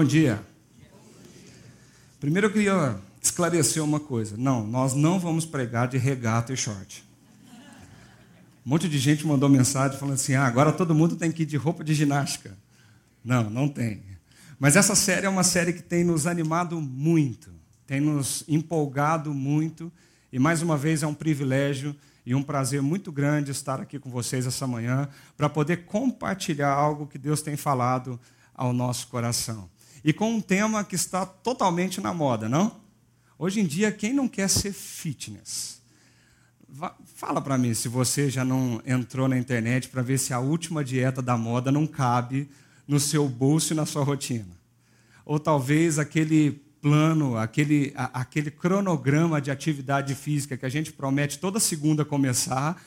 Bom dia. Primeiro eu queria esclarecer uma coisa. Não, nós não vamos pregar de regata e short. Um monte de gente mandou mensagem falando assim: ah, agora todo mundo tem que ir de roupa de ginástica. Não, não tem. Mas essa série é uma série que tem nos animado muito, tem nos empolgado muito, e mais uma vez é um privilégio e um prazer muito grande estar aqui com vocês essa manhã para poder compartilhar algo que Deus tem falado ao nosso coração. E com um tema que está totalmente na moda, não? Hoje em dia, quem não quer ser fitness? Fala para mim se você já não entrou na internet para ver se a última dieta da moda não cabe no seu bolso e na sua rotina. Ou talvez aquele plano, aquele, a, aquele cronograma de atividade física que a gente promete toda segunda começar,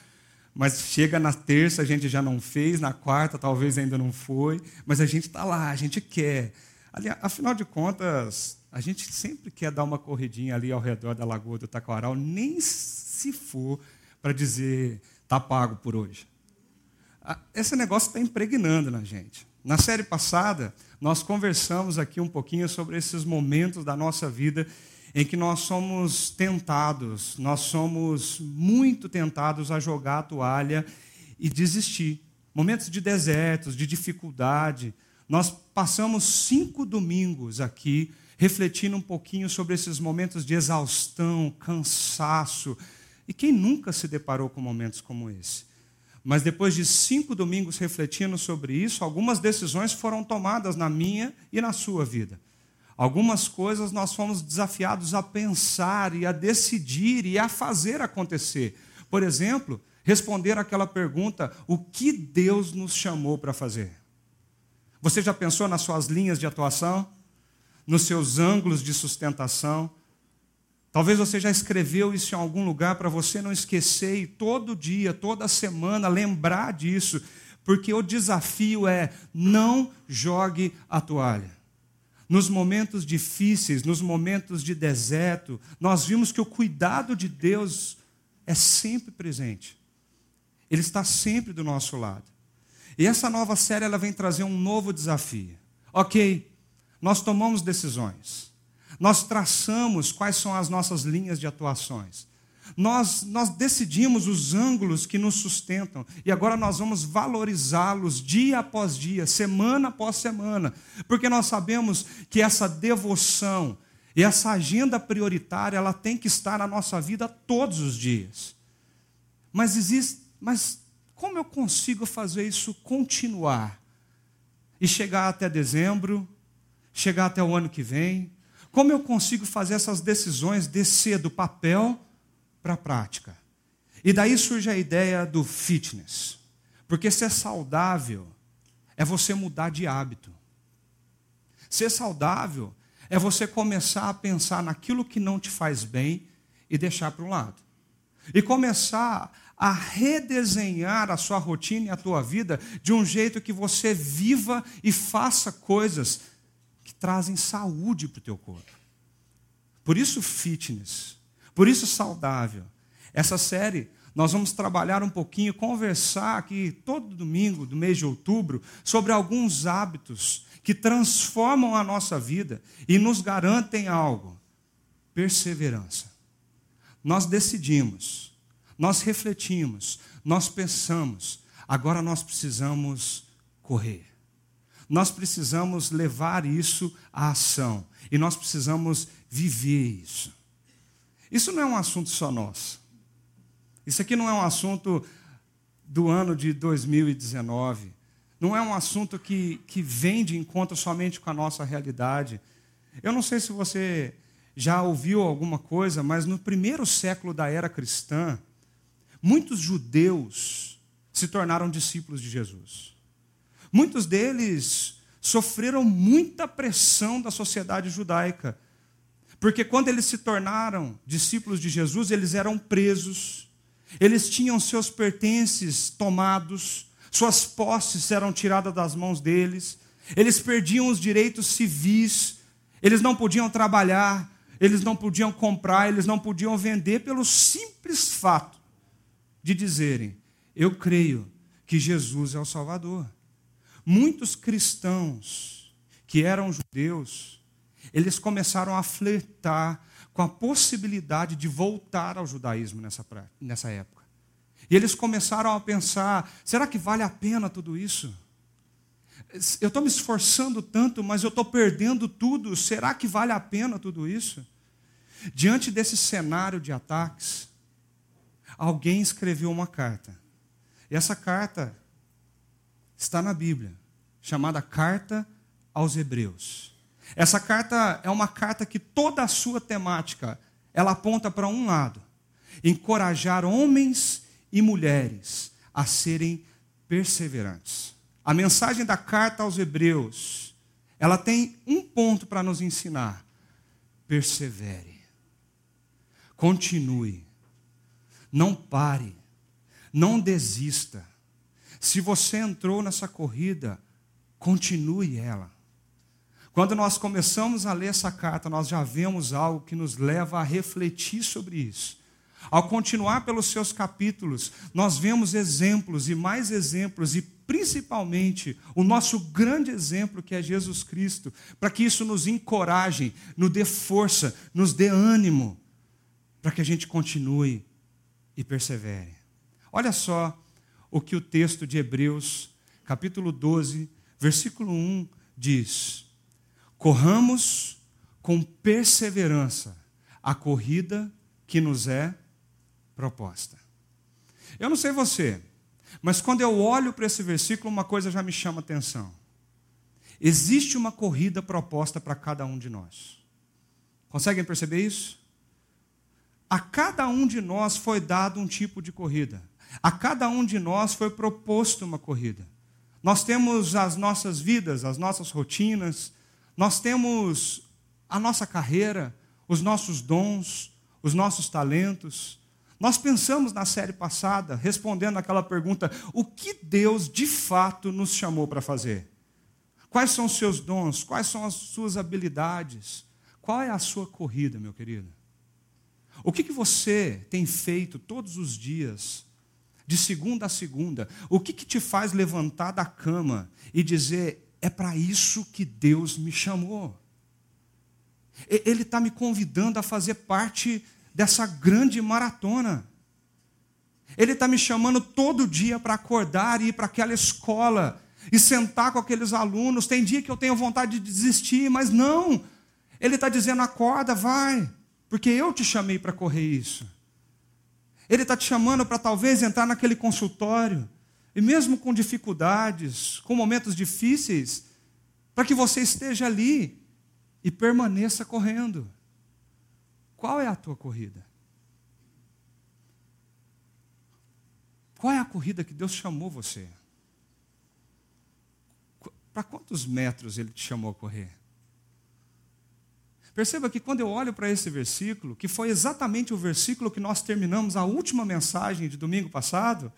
mas chega na terça a gente já não fez, na quarta talvez ainda não foi, mas a gente está lá, a gente quer. Ali, afinal de contas, a gente sempre quer dar uma corridinha ali ao redor da Lagoa do Taquaral, nem se for para dizer está pago por hoje. Esse negócio está impregnando na gente. Na série passada, nós conversamos aqui um pouquinho sobre esses momentos da nossa vida em que nós somos tentados, nós somos muito tentados a jogar a toalha e desistir. Momentos de desertos, de dificuldade. Nós passamos cinco domingos aqui refletindo um pouquinho sobre esses momentos de exaustão, cansaço. E quem nunca se deparou com momentos como esse? Mas depois de cinco domingos refletindo sobre isso, algumas decisões foram tomadas na minha e na sua vida. Algumas coisas nós fomos desafiados a pensar e a decidir e a fazer acontecer. Por exemplo, responder aquela pergunta: o que Deus nos chamou para fazer? Você já pensou nas suas linhas de atuação? Nos seus ângulos de sustentação? Talvez você já escreveu isso em algum lugar para você não esquecer e todo dia, toda semana lembrar disso, porque o desafio é não jogue a toalha. Nos momentos difíceis, nos momentos de deserto, nós vimos que o cuidado de Deus é sempre presente. Ele está sempre do nosso lado. E essa nova série ela vem trazer um novo desafio. OK, nós tomamos decisões. Nós traçamos quais são as nossas linhas de atuações. Nós, nós decidimos os ângulos que nos sustentam e agora nós vamos valorizá-los dia após dia, semana após semana, porque nós sabemos que essa devoção e essa agenda prioritária ela tem que estar na nossa vida todos os dias. Mas existe, mas como eu consigo fazer isso continuar e chegar até dezembro, chegar até o ano que vem, como eu consigo fazer essas decisões descer do papel para a prática? E daí surge a ideia do fitness. Porque ser saudável é você mudar de hábito. Ser saudável é você começar a pensar naquilo que não te faz bem e deixar para um lado. E começar a redesenhar a sua rotina e a tua vida de um jeito que você viva e faça coisas que trazem saúde para o teu corpo. Por isso, fitness. Por isso, saudável. Essa série, nós vamos trabalhar um pouquinho, conversar aqui todo domingo do mês de outubro sobre alguns hábitos que transformam a nossa vida e nos garantem algo: perseverança. Nós decidimos, nós refletimos, nós pensamos, agora nós precisamos correr. Nós precisamos levar isso à ação. E nós precisamos viver isso. Isso não é um assunto só nosso. Isso aqui não é um assunto do ano de 2019. Não é um assunto que, que vem de encontro somente com a nossa realidade. Eu não sei se você já ouviu alguma coisa, mas no primeiro século da era cristã, muitos judeus se tornaram discípulos de Jesus. Muitos deles sofreram muita pressão da sociedade judaica. Porque quando eles se tornaram discípulos de Jesus, eles eram presos, eles tinham seus pertences tomados, suas posses eram tiradas das mãos deles, eles perdiam os direitos civis, eles não podiam trabalhar, eles não podiam comprar, eles não podiam vender, pelo simples fato de dizerem: Eu creio que Jesus é o Salvador. Muitos cristãos que eram judeus, eles começaram a flertar com a possibilidade de voltar ao judaísmo nessa, nessa época. E eles começaram a pensar: será que vale a pena tudo isso? Eu estou me esforçando tanto, mas eu estou perdendo tudo. Será que vale a pena tudo isso? Diante desse cenário de ataques, alguém escreveu uma carta. E essa carta está na Bíblia, chamada Carta aos Hebreus. Essa carta é uma carta que toda a sua temática, ela aponta para um lado: encorajar homens e mulheres a serem perseverantes. A mensagem da carta aos Hebreus, ela tem um ponto para nos ensinar: persevere, continue, não pare, não desista. Se você entrou nessa corrida, continue ela. Quando nós começamos a ler essa carta, nós já vemos algo que nos leva a refletir sobre isso. Ao continuar pelos seus capítulos, nós vemos exemplos e mais exemplos, e principalmente o nosso grande exemplo, que é Jesus Cristo, para que isso nos encoraje, nos dê força, nos dê ânimo, para que a gente continue e persevere. Olha só o que o texto de Hebreus, capítulo 12, versículo 1 diz: Corramos com perseverança a corrida que nos é proposta. Eu não sei você, mas quando eu olho para esse versículo, uma coisa já me chama atenção. Existe uma corrida proposta para cada um de nós. Conseguem perceber isso? A cada um de nós foi dado um tipo de corrida. A cada um de nós foi proposto uma corrida. Nós temos as nossas vidas, as nossas rotinas, nós temos a nossa carreira, os nossos dons, os nossos talentos. Nós pensamos na série passada, respondendo aquela pergunta: o que Deus de fato nos chamou para fazer? Quais são os seus dons? Quais são as suas habilidades? Qual é a sua corrida, meu querido? O que, que você tem feito todos os dias, de segunda a segunda? O que, que te faz levantar da cama e dizer: é para isso que Deus me chamou. Ele está me convidando a fazer parte dessa grande maratona. Ele está me chamando todo dia para acordar e ir para aquela escola e sentar com aqueles alunos. Tem dia que eu tenho vontade de desistir, mas não. Ele está dizendo: acorda, vai, porque eu te chamei para correr isso. Ele está te chamando para talvez entrar naquele consultório e mesmo com dificuldades, com momentos difíceis, para que você esteja ali e permaneça correndo. Qual é a tua corrida? Qual é a corrida que Deus chamou você? Para quantos metros Ele te chamou a correr? Perceba que quando eu olho para esse versículo, que foi exatamente o versículo que nós terminamos a última mensagem de domingo passado,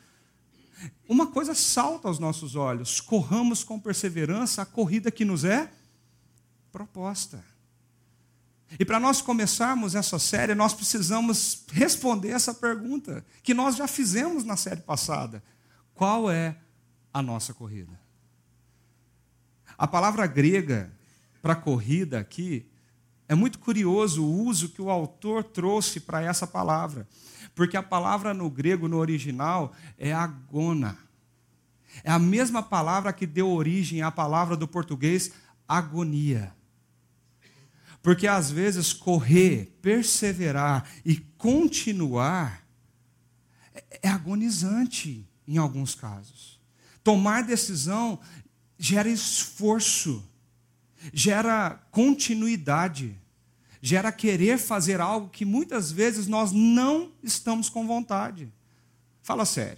uma coisa salta aos nossos olhos: corramos com perseverança a corrida que nos é proposta. E para nós começarmos essa série, nós precisamos responder essa pergunta que nós já fizemos na série passada: qual é a nossa corrida? A palavra grega para corrida aqui é muito curioso o uso que o autor trouxe para essa palavra. Porque a palavra no grego, no original, é agona. É a mesma palavra que deu origem à palavra do português agonia. Porque às vezes correr, perseverar e continuar é agonizante em alguns casos. Tomar decisão gera esforço, gera continuidade gera querer fazer algo que muitas vezes nós não estamos com vontade. Fala sério.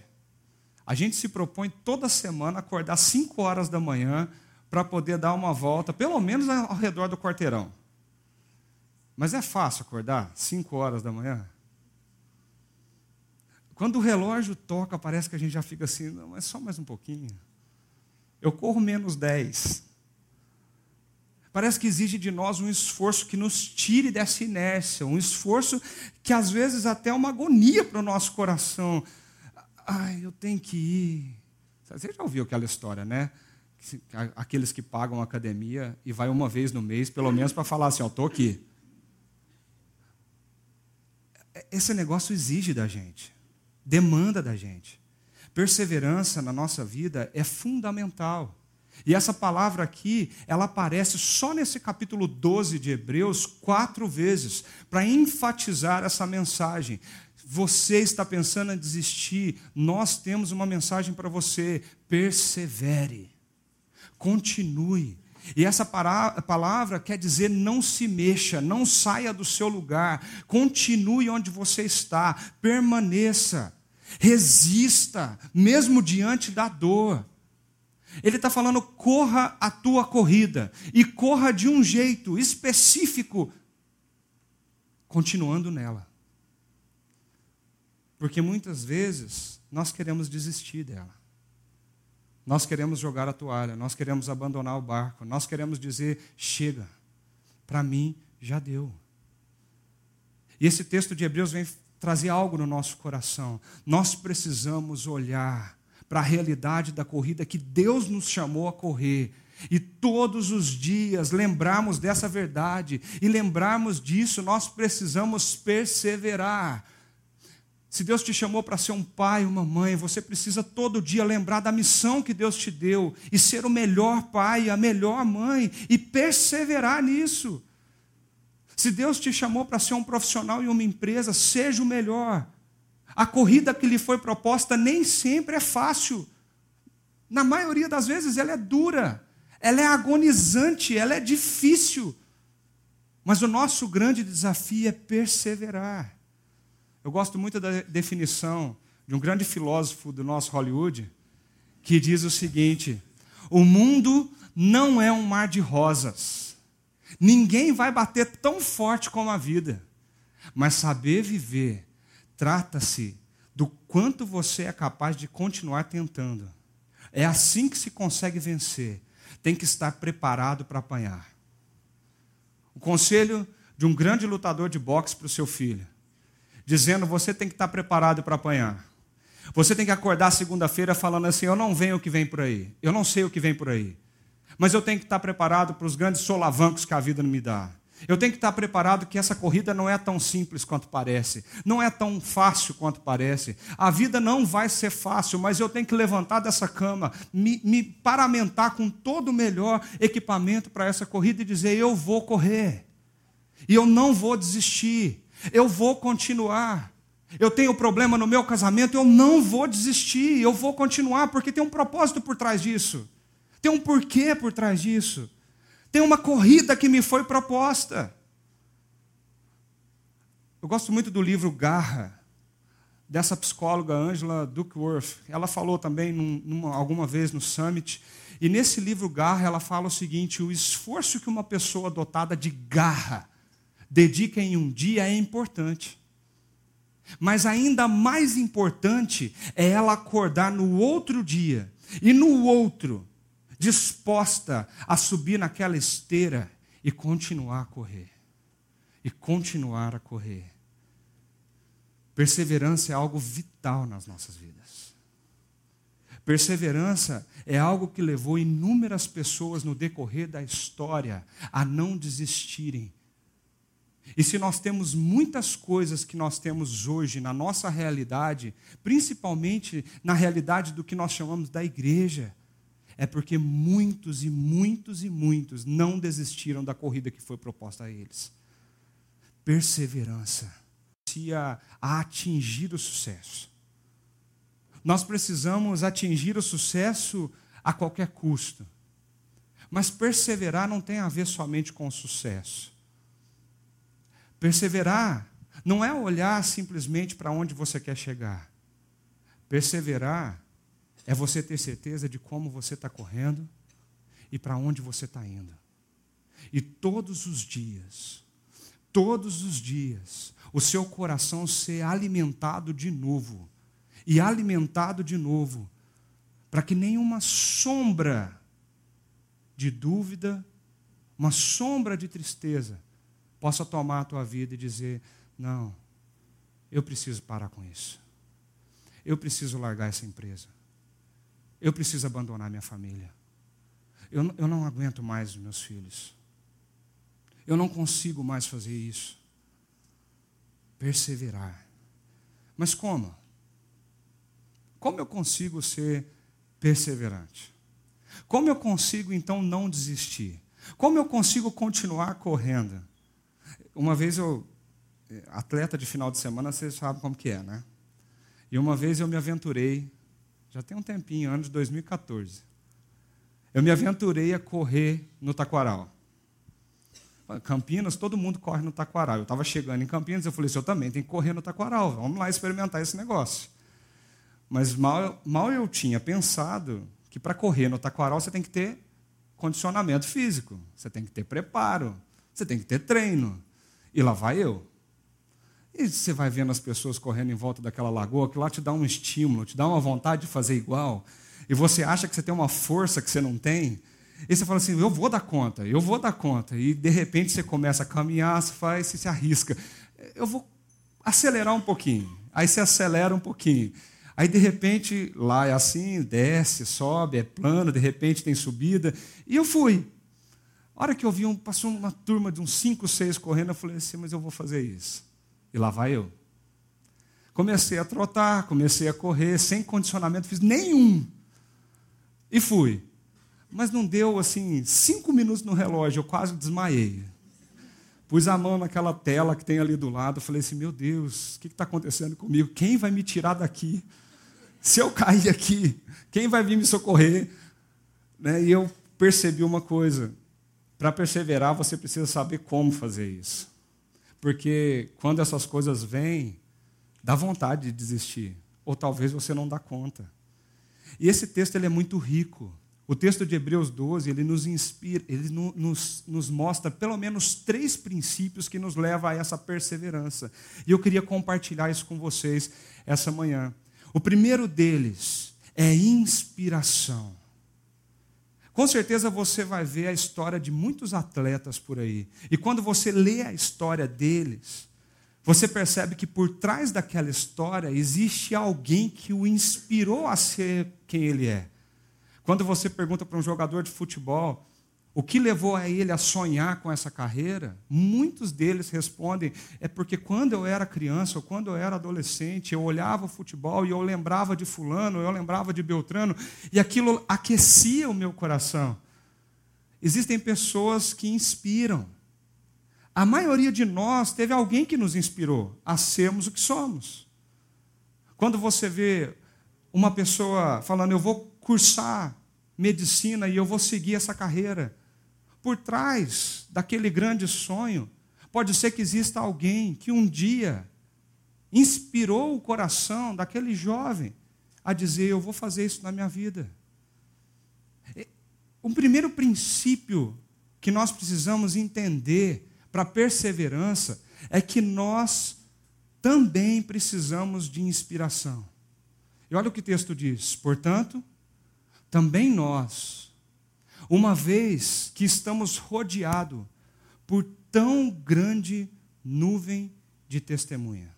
A gente se propõe toda semana acordar 5 horas da manhã para poder dar uma volta, pelo menos ao redor do quarteirão. Mas é fácil acordar 5 horas da manhã? Quando o relógio toca, parece que a gente já fica assim, não, mas só mais um pouquinho. Eu corro menos 10. Parece que exige de nós um esforço que nos tire dessa inércia, um esforço que às vezes até é uma agonia para o nosso coração. Ai, eu tenho que ir. Você já ouviu aquela história, né? aqueles que pagam academia e vai uma vez no mês, pelo menos para falar assim, ó, estou aqui. Esse negócio exige da gente, demanda da gente. Perseverança na nossa vida é fundamental. E essa palavra aqui, ela aparece só nesse capítulo 12 de Hebreus quatro vezes, para enfatizar essa mensagem. Você está pensando em desistir, nós temos uma mensagem para você: persevere, continue. E essa palavra quer dizer não se mexa, não saia do seu lugar, continue onde você está, permaneça, resista, mesmo diante da dor. Ele está falando: corra a tua corrida, e corra de um jeito específico, continuando nela. Porque muitas vezes nós queremos desistir dela. Nós queremos jogar a toalha, nós queremos abandonar o barco, nós queremos dizer: chega, para mim já deu. E esse texto de Hebreus vem trazer algo no nosso coração. Nós precisamos olhar para a realidade da corrida que Deus nos chamou a correr. E todos os dias lembrarmos dessa verdade e lembrarmos disso, nós precisamos perseverar. Se Deus te chamou para ser um pai, uma mãe, você precisa todo dia lembrar da missão que Deus te deu e ser o melhor pai, a melhor mãe e perseverar nisso. Se Deus te chamou para ser um profissional em uma empresa, seja o melhor. A corrida que lhe foi proposta nem sempre é fácil. Na maioria das vezes ela é dura, ela é agonizante, ela é difícil. Mas o nosso grande desafio é perseverar. Eu gosto muito da definição de um grande filósofo do nosso Hollywood, que diz o seguinte: o mundo não é um mar de rosas. Ninguém vai bater tão forte como a vida. Mas saber viver Trata-se do quanto você é capaz de continuar tentando. É assim que se consegue vencer. Tem que estar preparado para apanhar. O conselho de um grande lutador de boxe para o seu filho, dizendo: você tem que estar preparado para apanhar. Você tem que acordar segunda-feira falando assim: eu não venho o que vem por aí, eu não sei o que vem por aí, mas eu tenho que estar preparado para os grandes solavancos que a vida me dá. Eu tenho que estar preparado que essa corrida não é tão simples quanto parece, não é tão fácil quanto parece. A vida não vai ser fácil, mas eu tenho que levantar dessa cama, me, me paramentar com todo o melhor equipamento para essa corrida e dizer: eu vou correr, e eu não vou desistir, eu vou continuar. Eu tenho problema no meu casamento, eu não vou desistir, eu vou continuar, porque tem um propósito por trás disso, tem um porquê por trás disso. Tem uma corrida que me foi proposta. Eu gosto muito do livro Garra, dessa psicóloga Angela Duckworth. Ela falou também numa, alguma vez no Summit. E nesse livro Garra, ela fala o seguinte: o esforço que uma pessoa dotada de garra dedica em um dia é importante. Mas ainda mais importante é ela acordar no outro dia e no outro disposta a subir naquela esteira e continuar a correr. E continuar a correr. Perseverança é algo vital nas nossas vidas. Perseverança é algo que levou inúmeras pessoas no decorrer da história a não desistirem. E se nós temos muitas coisas que nós temos hoje na nossa realidade, principalmente na realidade do que nós chamamos da igreja, é porque muitos e muitos e muitos não desistiram da corrida que foi proposta a eles. Perseverança a, a atingir o sucesso. Nós precisamos atingir o sucesso a qualquer custo. Mas perseverar não tem a ver somente com o sucesso. Perseverar não é olhar simplesmente para onde você quer chegar. Perseverar é você ter certeza de como você está correndo e para onde você está indo. E todos os dias, todos os dias, o seu coração ser alimentado de novo e alimentado de novo, para que nenhuma sombra de dúvida, uma sombra de tristeza possa tomar a tua vida e dizer: não, eu preciso parar com isso. Eu preciso largar essa empresa. Eu preciso abandonar minha família. eu, eu não aguento mais os meus filhos. Eu não consigo mais fazer isso. Perseverar. Mas como? Como eu consigo ser perseverante? Como eu consigo então não desistir? Como eu consigo continuar correndo? Uma vez eu, atleta de final de semana, vocês sabem como que é, né? E uma vez eu me aventurei, já tem um tempinho, ano de 2014. Eu me aventurei a correr no Taquaral. Campinas, todo mundo corre no Taquaral. Eu estava chegando em Campinas, eu falei assim, eu também tenho que correr no Taquaral, vamos lá experimentar esse negócio. Mas mal, mal eu tinha pensado que para correr no Taquaral você tem que ter condicionamento físico, você tem que ter preparo, você tem que ter treino. E lá vai eu. E você vai vendo as pessoas correndo em volta daquela lagoa, que lá te dá um estímulo, te dá uma vontade de fazer igual. E você acha que você tem uma força que você não tem. E você fala assim: eu vou dar conta, eu vou dar conta. E de repente você começa a caminhar, você faz, se arrisca. Eu vou acelerar um pouquinho. Aí você acelera um pouquinho. Aí de repente lá é assim, desce, sobe, é plano, de repente tem subida. E eu fui. A hora que eu vi, um, passou uma turma de uns cinco, seis correndo, eu falei assim, mas eu vou fazer isso. E lá vai eu. Comecei a trotar, comecei a correr, sem condicionamento, fiz nenhum. E fui. Mas não deu assim, cinco minutos no relógio, eu quase desmaiei. Pus a mão naquela tela que tem ali do lado, falei assim: meu Deus, o que está acontecendo comigo? Quem vai me tirar daqui? Se eu cair aqui, quem vai vir me socorrer? Né? E eu percebi uma coisa: para perseverar, você precisa saber como fazer isso. Porque quando essas coisas vêm, dá vontade de desistir. Ou talvez você não dá conta. E esse texto ele é muito rico. O texto de Hebreus 12, ele nos inspira, ele nos, nos mostra pelo menos três princípios que nos levam a essa perseverança. E eu queria compartilhar isso com vocês essa manhã. O primeiro deles é inspiração. Com certeza você vai ver a história de muitos atletas por aí. E quando você lê a história deles, você percebe que por trás daquela história existe alguém que o inspirou a ser quem ele é. Quando você pergunta para um jogador de futebol, o que levou a ele a sonhar com essa carreira? Muitos deles respondem: é porque quando eu era criança ou quando eu era adolescente, eu olhava o futebol e eu lembrava de Fulano, eu lembrava de Beltrano, e aquilo aquecia o meu coração. Existem pessoas que inspiram. A maioria de nós teve alguém que nos inspirou a sermos o que somos. Quando você vê uma pessoa falando, eu vou cursar medicina e eu vou seguir essa carreira por trás daquele grande sonho, pode ser que exista alguém que um dia inspirou o coração daquele jovem a dizer: Eu vou fazer isso na minha vida. O primeiro princípio que nós precisamos entender para perseverança é que nós também precisamos de inspiração. E olha o que o texto diz: portanto, também nós, uma vez que estamos rodeados por tão grande nuvem de testemunha.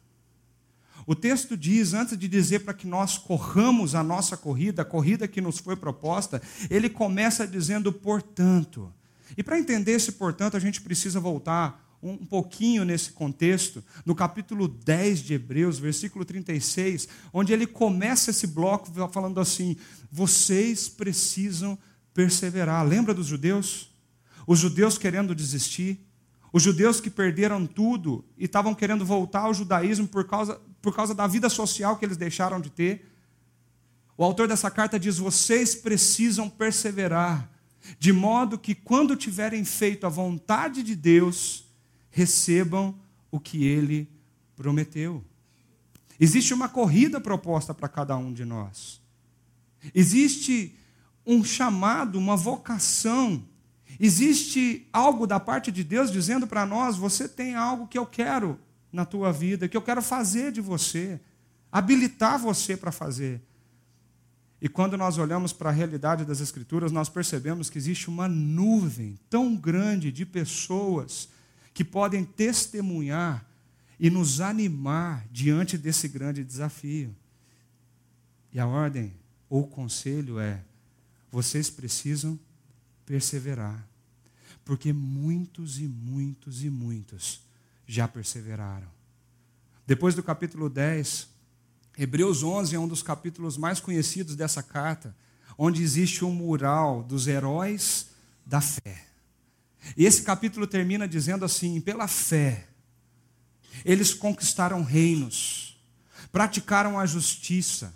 O texto diz, antes de dizer para que nós corramos a nossa corrida, a corrida que nos foi proposta, ele começa dizendo, portanto. E para entender esse portanto, a gente precisa voltar um pouquinho nesse contexto, no capítulo 10 de Hebreus, versículo 36, onde ele começa esse bloco falando assim: vocês precisam perseverar. Lembra dos judeus? Os judeus querendo desistir, os judeus que perderam tudo e estavam querendo voltar ao judaísmo por causa, por causa da vida social que eles deixaram de ter. O autor dessa carta diz: vocês precisam perseverar, de modo que, quando tiverem feito a vontade de Deus, recebam o que ele prometeu. Existe uma corrida proposta para cada um de nós. Existe um chamado, uma vocação. Existe algo da parte de Deus dizendo para nós: você tem algo que eu quero na tua vida, que eu quero fazer de você, habilitar você para fazer. E quando nós olhamos para a realidade das Escrituras, nós percebemos que existe uma nuvem tão grande de pessoas que podem testemunhar e nos animar diante desse grande desafio. E a ordem ou o conselho é: vocês precisam perseverar, porque muitos e muitos e muitos já perseveraram. Depois do capítulo 10, Hebreus 11 é um dos capítulos mais conhecidos dessa carta, onde existe um mural dos heróis da fé. E esse capítulo termina dizendo assim: pela fé, eles conquistaram reinos, praticaram a justiça,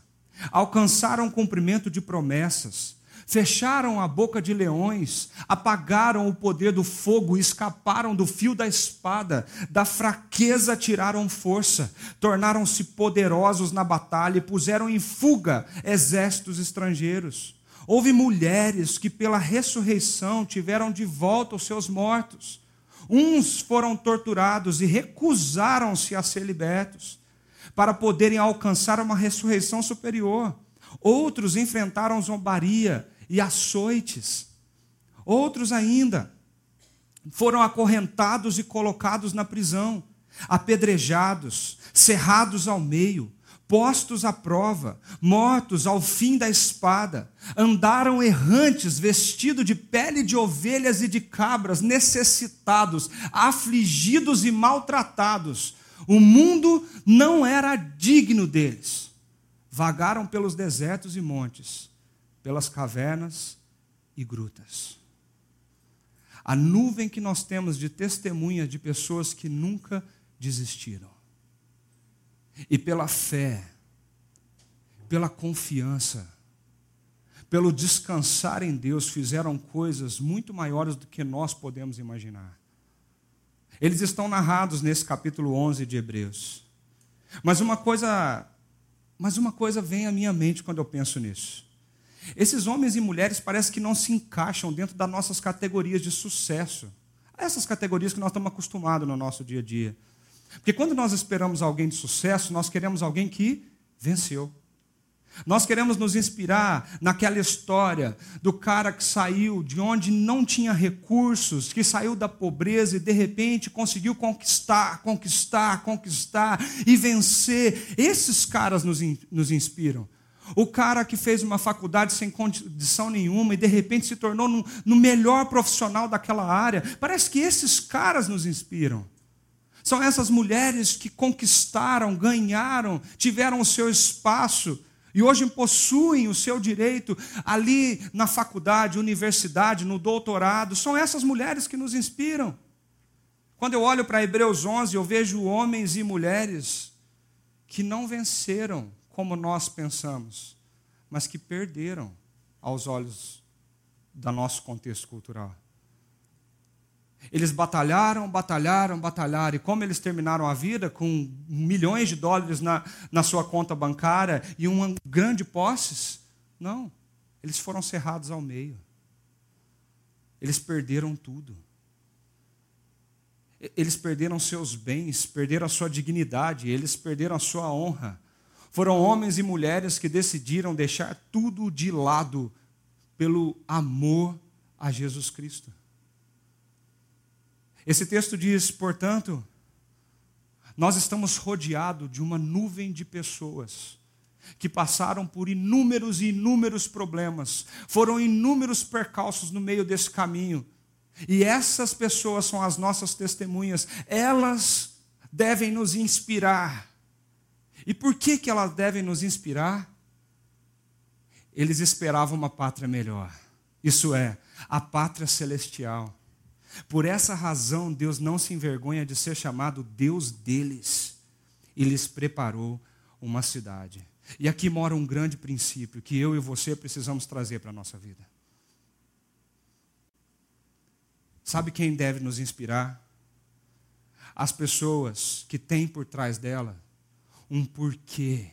alcançaram o cumprimento de promessas, fecharam a boca de leões, apagaram o poder do fogo, escaparam do fio da espada, da fraqueza tiraram força, tornaram-se poderosos na batalha e puseram em fuga exércitos estrangeiros. Houve mulheres que, pela ressurreição, tiveram de volta os seus mortos. Uns foram torturados e recusaram-se a ser libertos, para poderem alcançar uma ressurreição superior. Outros enfrentaram zombaria e açoites. Outros ainda foram acorrentados e colocados na prisão, apedrejados, cerrados ao meio, postos à prova, mortos ao fim da espada, andaram errantes, vestidos de pele de ovelhas e de cabras, necessitados, afligidos e maltratados. O mundo não era digno deles. Vagaram pelos desertos e montes, pelas cavernas e grutas. A nuvem que nós temos de testemunha de pessoas que nunca desistiram e pela fé, pela confiança, pelo descansar em Deus, fizeram coisas muito maiores do que nós podemos imaginar. Eles estão narrados nesse capítulo 11 de Hebreus. Mas uma coisa, mas uma coisa vem à minha mente quando eu penso nisso. Esses homens e mulheres parece que não se encaixam dentro das nossas categorias de sucesso. Essas categorias que nós estamos acostumados no nosso dia a dia. Porque quando nós esperamos alguém de sucesso, nós queremos alguém que venceu. Nós queremos nos inspirar naquela história do cara que saiu de onde não tinha recursos, que saiu da pobreza e de repente conseguiu conquistar, conquistar, conquistar e vencer. Esses caras nos, nos inspiram. O cara que fez uma faculdade sem condição nenhuma e de repente se tornou no, no melhor profissional daquela área. Parece que esses caras nos inspiram. São essas mulheres que conquistaram, ganharam, tiveram o seu espaço e hoje possuem o seu direito ali na faculdade, universidade, no doutorado. São essas mulheres que nos inspiram. Quando eu olho para Hebreus 11, eu vejo homens e mulheres que não venceram como nós pensamos, mas que perderam aos olhos do nosso contexto cultural. Eles batalharam, batalharam, batalharam. E como eles terminaram a vida com milhões de dólares na, na sua conta bancária e uma grande posses? Não. Eles foram cerrados ao meio. Eles perderam tudo. Eles perderam seus bens, perderam a sua dignidade, eles perderam a sua honra. Foram homens e mulheres que decidiram deixar tudo de lado pelo amor a Jesus Cristo. Esse texto diz, portanto, nós estamos rodeados de uma nuvem de pessoas que passaram por inúmeros e inúmeros problemas, foram inúmeros percalços no meio desse caminho. E essas pessoas são as nossas testemunhas, elas devem nos inspirar. E por que, que elas devem nos inspirar? Eles esperavam uma pátria melhor, isso é, a pátria celestial. Por essa razão, Deus não se envergonha de ser chamado Deus deles e lhes preparou uma cidade. E aqui mora um grande princípio que eu e você precisamos trazer para a nossa vida. Sabe quem deve nos inspirar? As pessoas que têm por trás dela um porquê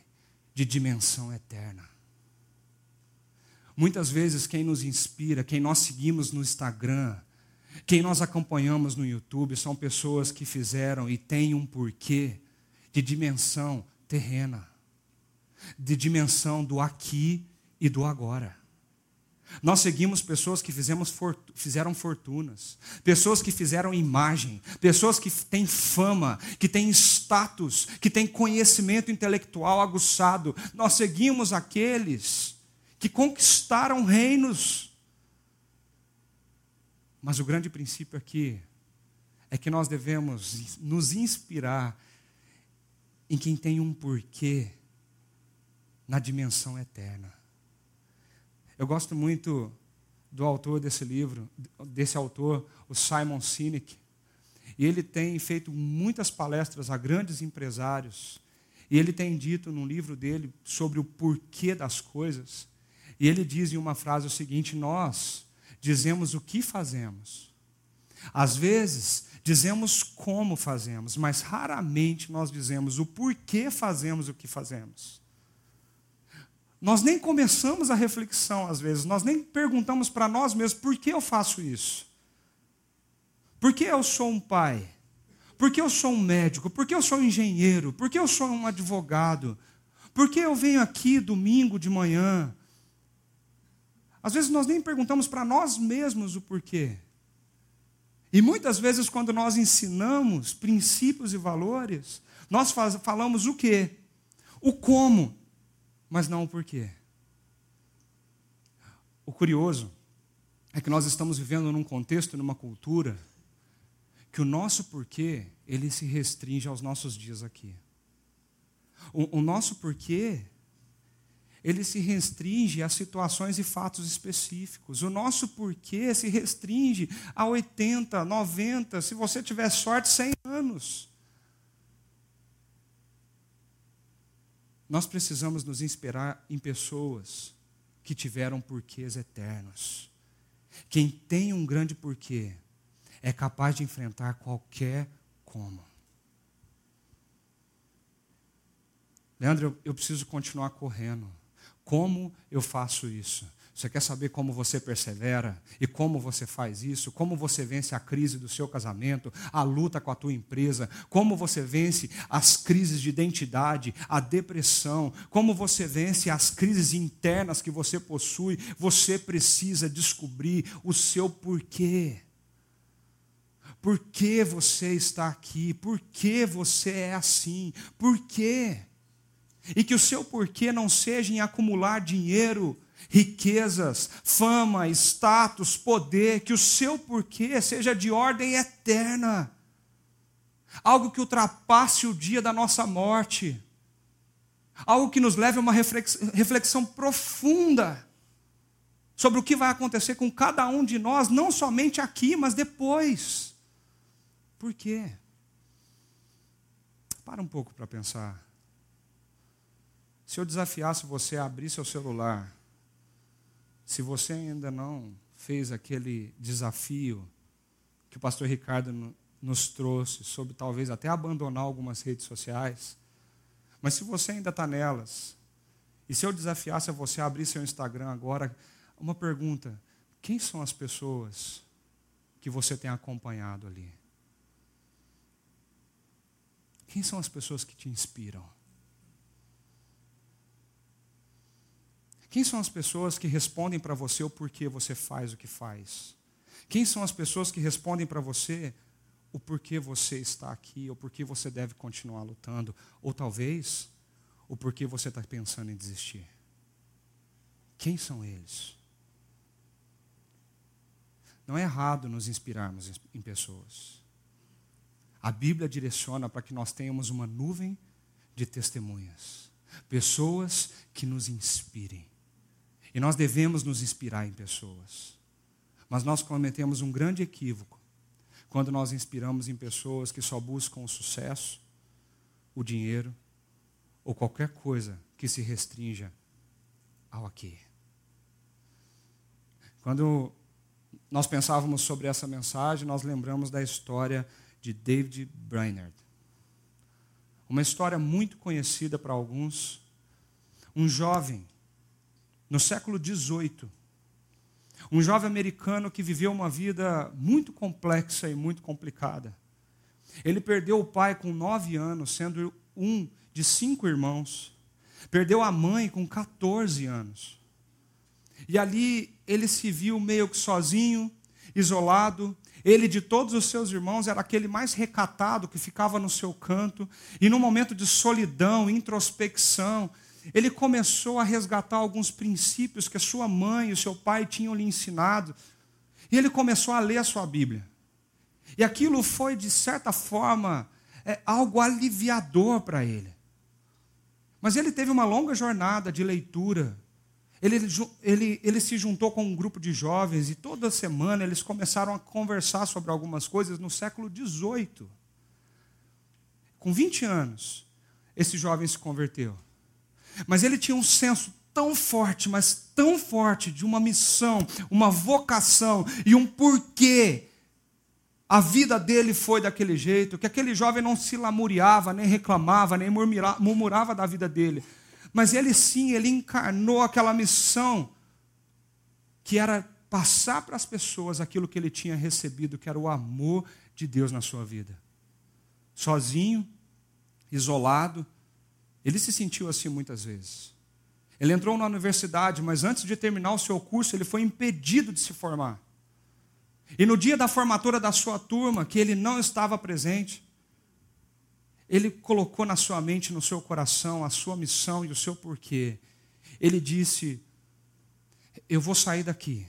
de dimensão eterna. Muitas vezes, quem nos inspira, quem nós seguimos no Instagram, quem nós acompanhamos no YouTube são pessoas que fizeram e têm um porquê de dimensão terrena, de dimensão do aqui e do agora. Nós seguimos pessoas que fizemos, fizeram fortunas, pessoas que fizeram imagem, pessoas que têm fama, que têm status, que têm conhecimento intelectual aguçado. Nós seguimos aqueles que conquistaram reinos Mas o grande princípio aqui é que nós devemos nos inspirar em quem tem um porquê na dimensão eterna. Eu gosto muito do autor desse livro, desse autor, o Simon Sinek. E ele tem feito muitas palestras a grandes empresários. E ele tem dito no livro dele sobre o porquê das coisas. E ele diz em uma frase o seguinte: Nós dizemos o que fazemos. Às vezes, dizemos como fazemos, mas raramente nós dizemos o porquê fazemos o que fazemos. Nós nem começamos a reflexão às vezes, nós nem perguntamos para nós mesmos por que eu faço isso. Por que eu sou um pai? Por que eu sou um médico? Por que eu sou um engenheiro? Por que eu sou um advogado? Por que eu venho aqui domingo de manhã? Às vezes nós nem perguntamos para nós mesmos o porquê. E muitas vezes, quando nós ensinamos princípios e valores, nós falamos o quê? O como mas não o porquê. O curioso é que nós estamos vivendo num contexto, numa cultura, que o nosso porquê, ele se restringe aos nossos dias aqui. O, o nosso porquê, ele se restringe a situações e fatos específicos. O nosso porquê se restringe a 80, 90, se você tiver sorte, 100 anos. Nós precisamos nos inspirar em pessoas que tiveram porquês eternos. Quem tem um grande porquê é capaz de enfrentar qualquer como. Leandro, eu preciso continuar correndo. Como eu faço isso? Você quer saber como você persevera e como você faz isso? Como você vence a crise do seu casamento, a luta com a tua empresa? Como você vence as crises de identidade, a depressão? Como você vence as crises internas que você possui? Você precisa descobrir o seu porquê. Por que você está aqui? Por que você é assim? Por quê? E que o seu porquê não seja em acumular dinheiro, riquezas, fama, status, poder, que o seu porquê seja de ordem eterna. Algo que ultrapasse o dia da nossa morte. Algo que nos leve a uma reflexão profunda sobre o que vai acontecer com cada um de nós, não somente aqui, mas depois. Por quê? Para um pouco para pensar. Se eu desafiasse você a abrir seu celular se você ainda não fez aquele desafio que o pastor Ricardo nos trouxe sobre talvez até abandonar algumas redes sociais, mas se você ainda está nelas, e se eu desafiasse a você a abrir seu Instagram agora, uma pergunta: quem são as pessoas que você tem acompanhado ali? Quem são as pessoas que te inspiram? Quem são as pessoas que respondem para você o porquê você faz o que faz? Quem são as pessoas que respondem para você o porquê você está aqui, ou porquê você deve continuar lutando, ou talvez o porquê você está pensando em desistir? Quem são eles? Não é errado nos inspirarmos em pessoas. A Bíblia direciona para que nós tenhamos uma nuvem de testemunhas, pessoas que nos inspirem. E nós devemos nos inspirar em pessoas. Mas nós cometemos um grande equívoco quando nós inspiramos em pessoas que só buscam o sucesso, o dinheiro ou qualquer coisa que se restrinja ao aqui. Quando nós pensávamos sobre essa mensagem, nós lembramos da história de David Brainerd. Uma história muito conhecida para alguns. Um jovem no século XVIII. Um jovem americano que viveu uma vida muito complexa e muito complicada. Ele perdeu o pai com nove anos, sendo um de cinco irmãos. Perdeu a mãe com 14 anos. E ali ele se viu meio que sozinho, isolado. Ele, de todos os seus irmãos, era aquele mais recatado que ficava no seu canto. E num momento de solidão, introspecção, ele começou a resgatar alguns princípios que a sua mãe e o seu pai tinham lhe ensinado. E ele começou a ler a sua Bíblia. E aquilo foi, de certa forma, é, algo aliviador para ele. Mas ele teve uma longa jornada de leitura. Ele, ele, ele se juntou com um grupo de jovens e toda semana eles começaram a conversar sobre algumas coisas no século XVIII. Com 20 anos, esse jovem se converteu. Mas ele tinha um senso tão forte, mas tão forte de uma missão, uma vocação e um porquê. A vida dele foi daquele jeito, que aquele jovem não se lamuriava, nem reclamava, nem murmurava da vida dele. Mas ele sim, ele encarnou aquela missão que era passar para as pessoas aquilo que ele tinha recebido, que era o amor de Deus na sua vida. Sozinho, isolado, ele se sentiu assim muitas vezes. Ele entrou na universidade, mas antes de terminar o seu curso, ele foi impedido de se formar. E no dia da formatura da sua turma, que ele não estava presente, ele colocou na sua mente, no seu coração, a sua missão e o seu porquê. Ele disse: Eu vou sair daqui.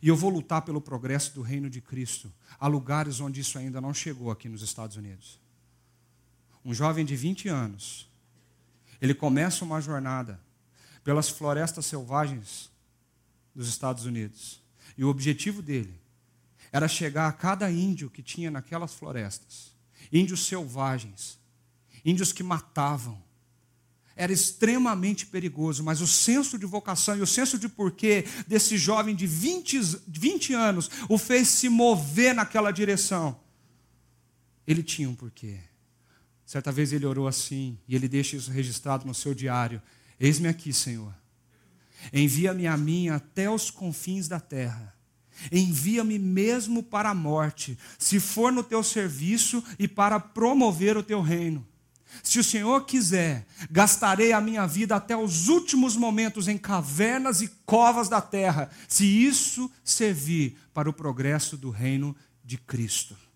E eu vou lutar pelo progresso do reino de Cristo, a lugares onde isso ainda não chegou aqui nos Estados Unidos. Um jovem de 20 anos ele começa uma jornada pelas florestas selvagens dos Estados Unidos. E o objetivo dele era chegar a cada índio que tinha naquelas florestas índios selvagens, índios que matavam. Era extremamente perigoso, mas o senso de vocação e o senso de porquê desse jovem de 20, 20 anos o fez se mover naquela direção. Ele tinha um porquê. Certa vez ele orou assim, e ele deixa isso registrado no seu diário: Eis-me aqui, Senhor. Envia-me a mim até os confins da terra. Envia-me mesmo para a morte, se for no teu serviço e para promover o teu reino. Se o Senhor quiser, gastarei a minha vida até os últimos momentos em cavernas e covas da terra, se isso servir para o progresso do reino de Cristo.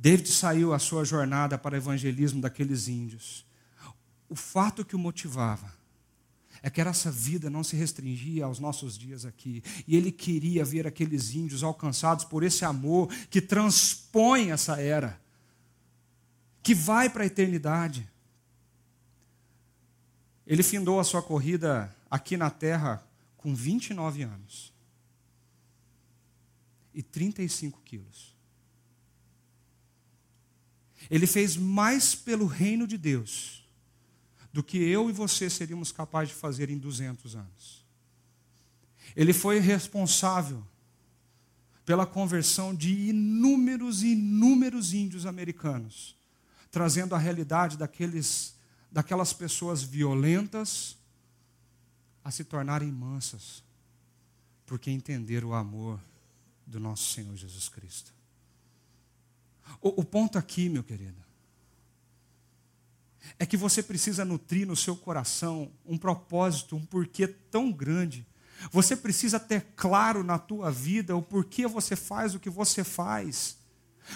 David saiu a sua jornada para o evangelismo daqueles índios. O fato que o motivava é que essa vida não se restringia aos nossos dias aqui. E ele queria ver aqueles índios alcançados por esse amor que transpõe essa era, que vai para a eternidade. Ele findou a sua corrida aqui na terra com 29 anos e 35 quilos. Ele fez mais pelo reino de Deus do que eu e você seríamos capazes de fazer em 200 anos. Ele foi responsável pela conversão de inúmeros e inúmeros índios americanos, trazendo a realidade daqueles, daquelas pessoas violentas a se tornarem mansas, porque entenderam o amor do nosso Senhor Jesus Cristo. O, o ponto aqui, meu querido, é que você precisa nutrir no seu coração um propósito, um porquê tão grande. Você precisa ter claro na tua vida o porquê você faz o que você faz,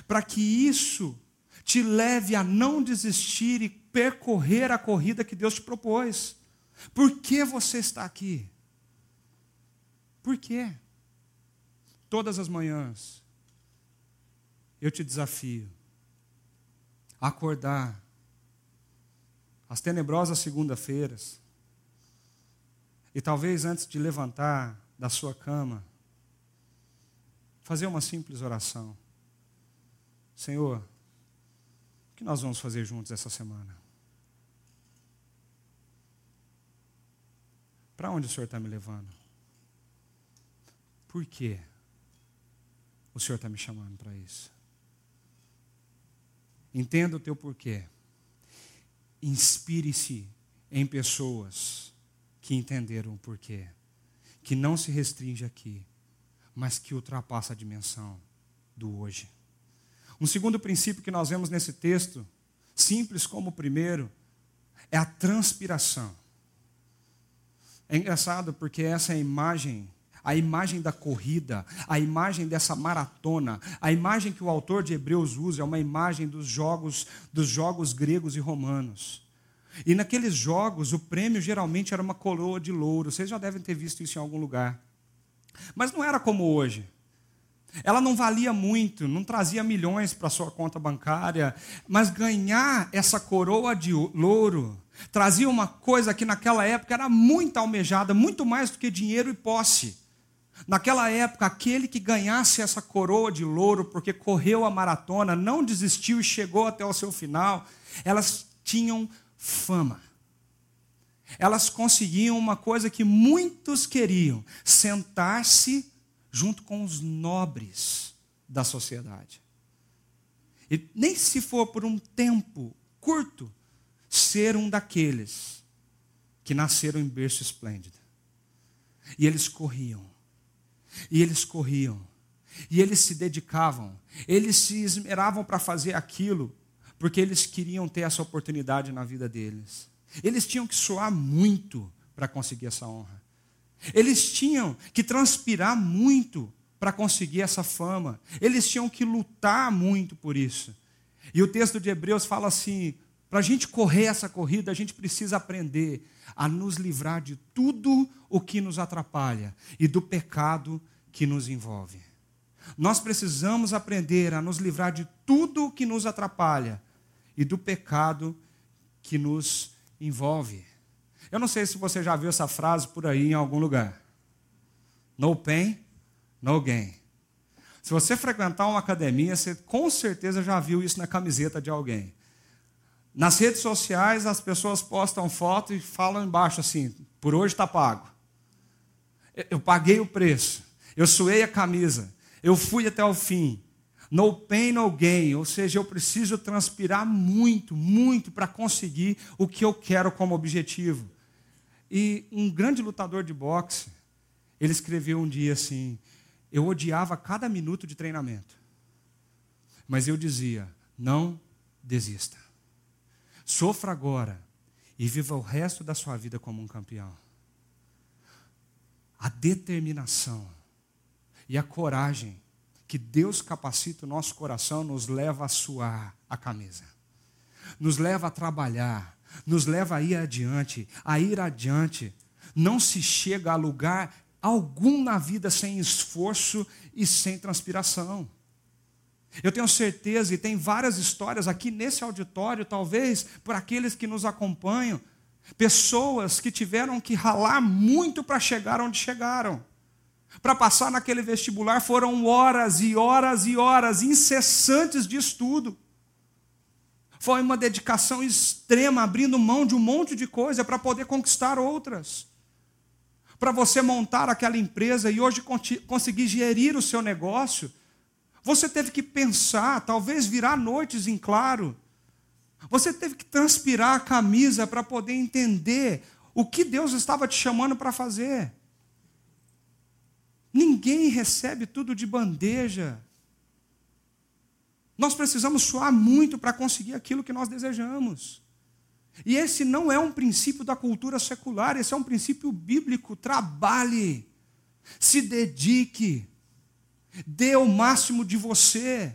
para que isso te leve a não desistir e percorrer a corrida que Deus te propôs. Por que você está aqui? Por quê? Todas as manhãs, eu te desafio a acordar às tenebrosas segunda-feiras e talvez antes de levantar da sua cama, fazer uma simples oração. Senhor, o que nós vamos fazer juntos essa semana? Para onde o Senhor está me levando? Por que o Senhor está me chamando para isso? Entenda o teu porquê. Inspire-se em pessoas que entenderam o porquê. Que não se restringe aqui, mas que ultrapassa a dimensão do hoje. Um segundo princípio que nós vemos nesse texto, simples como o primeiro, é a transpiração. É engraçado porque essa é a imagem a imagem da corrida, a imagem dessa maratona, a imagem que o autor de Hebreus usa é uma imagem dos jogos, dos jogos gregos e romanos. E naqueles jogos, o prêmio geralmente era uma coroa de louro. Vocês já devem ter visto isso em algum lugar. Mas não era como hoje. Ela não valia muito, não trazia milhões para sua conta bancária, mas ganhar essa coroa de louro trazia uma coisa que naquela época era muito almejada, muito mais do que dinheiro e posse. Naquela época, aquele que ganhasse essa coroa de louro, porque correu a maratona, não desistiu e chegou até o seu final, elas tinham fama. Elas conseguiam uma coisa que muitos queriam: sentar-se junto com os nobres da sociedade. E nem se for por um tempo curto, ser um daqueles que nasceram em berço esplêndido. E eles corriam e eles corriam. E eles se dedicavam. Eles se esmeravam para fazer aquilo, porque eles queriam ter essa oportunidade na vida deles. Eles tinham que suar muito para conseguir essa honra. Eles tinham que transpirar muito para conseguir essa fama. Eles tinham que lutar muito por isso. E o texto de Hebreus fala assim: para a gente correr essa corrida, a gente precisa aprender a nos livrar de tudo o que nos atrapalha e do pecado que nos envolve. Nós precisamos aprender a nos livrar de tudo o que nos atrapalha e do pecado que nos envolve. Eu não sei se você já viu essa frase por aí em algum lugar. No pain, no gain. Se você frequentar uma academia, você com certeza já viu isso na camiseta de alguém. Nas redes sociais, as pessoas postam foto e falam embaixo assim: por hoje está pago. Eu paguei o preço. Eu suei a camisa. Eu fui até o fim. No pain, no gain. Ou seja, eu preciso transpirar muito, muito para conseguir o que eu quero como objetivo. E um grande lutador de boxe, ele escreveu um dia assim: Eu odiava cada minuto de treinamento. Mas eu dizia: Não desista. Sofra agora e viva o resto da sua vida como um campeão. A determinação e a coragem que Deus capacita o nosso coração nos leva a suar a camisa, nos leva a trabalhar, nos leva a ir adiante, a ir adiante. Não se chega a lugar algum na vida sem esforço e sem transpiração. Eu tenho certeza, e tem várias histórias aqui nesse auditório, talvez por aqueles que nos acompanham, pessoas que tiveram que ralar muito para chegar onde chegaram. Para passar naquele vestibular foram horas e horas e horas incessantes de estudo. Foi uma dedicação extrema, abrindo mão de um monte de coisa para poder conquistar outras. Para você montar aquela empresa e hoje conseguir gerir o seu negócio, você teve que pensar, talvez virar noites em claro. Você teve que transpirar a camisa para poder entender o que Deus estava te chamando para fazer. Ninguém recebe tudo de bandeja. Nós precisamos suar muito para conseguir aquilo que nós desejamos. E esse não é um princípio da cultura secular, esse é um princípio bíblico. Trabalhe, se dedique, dê o máximo de você.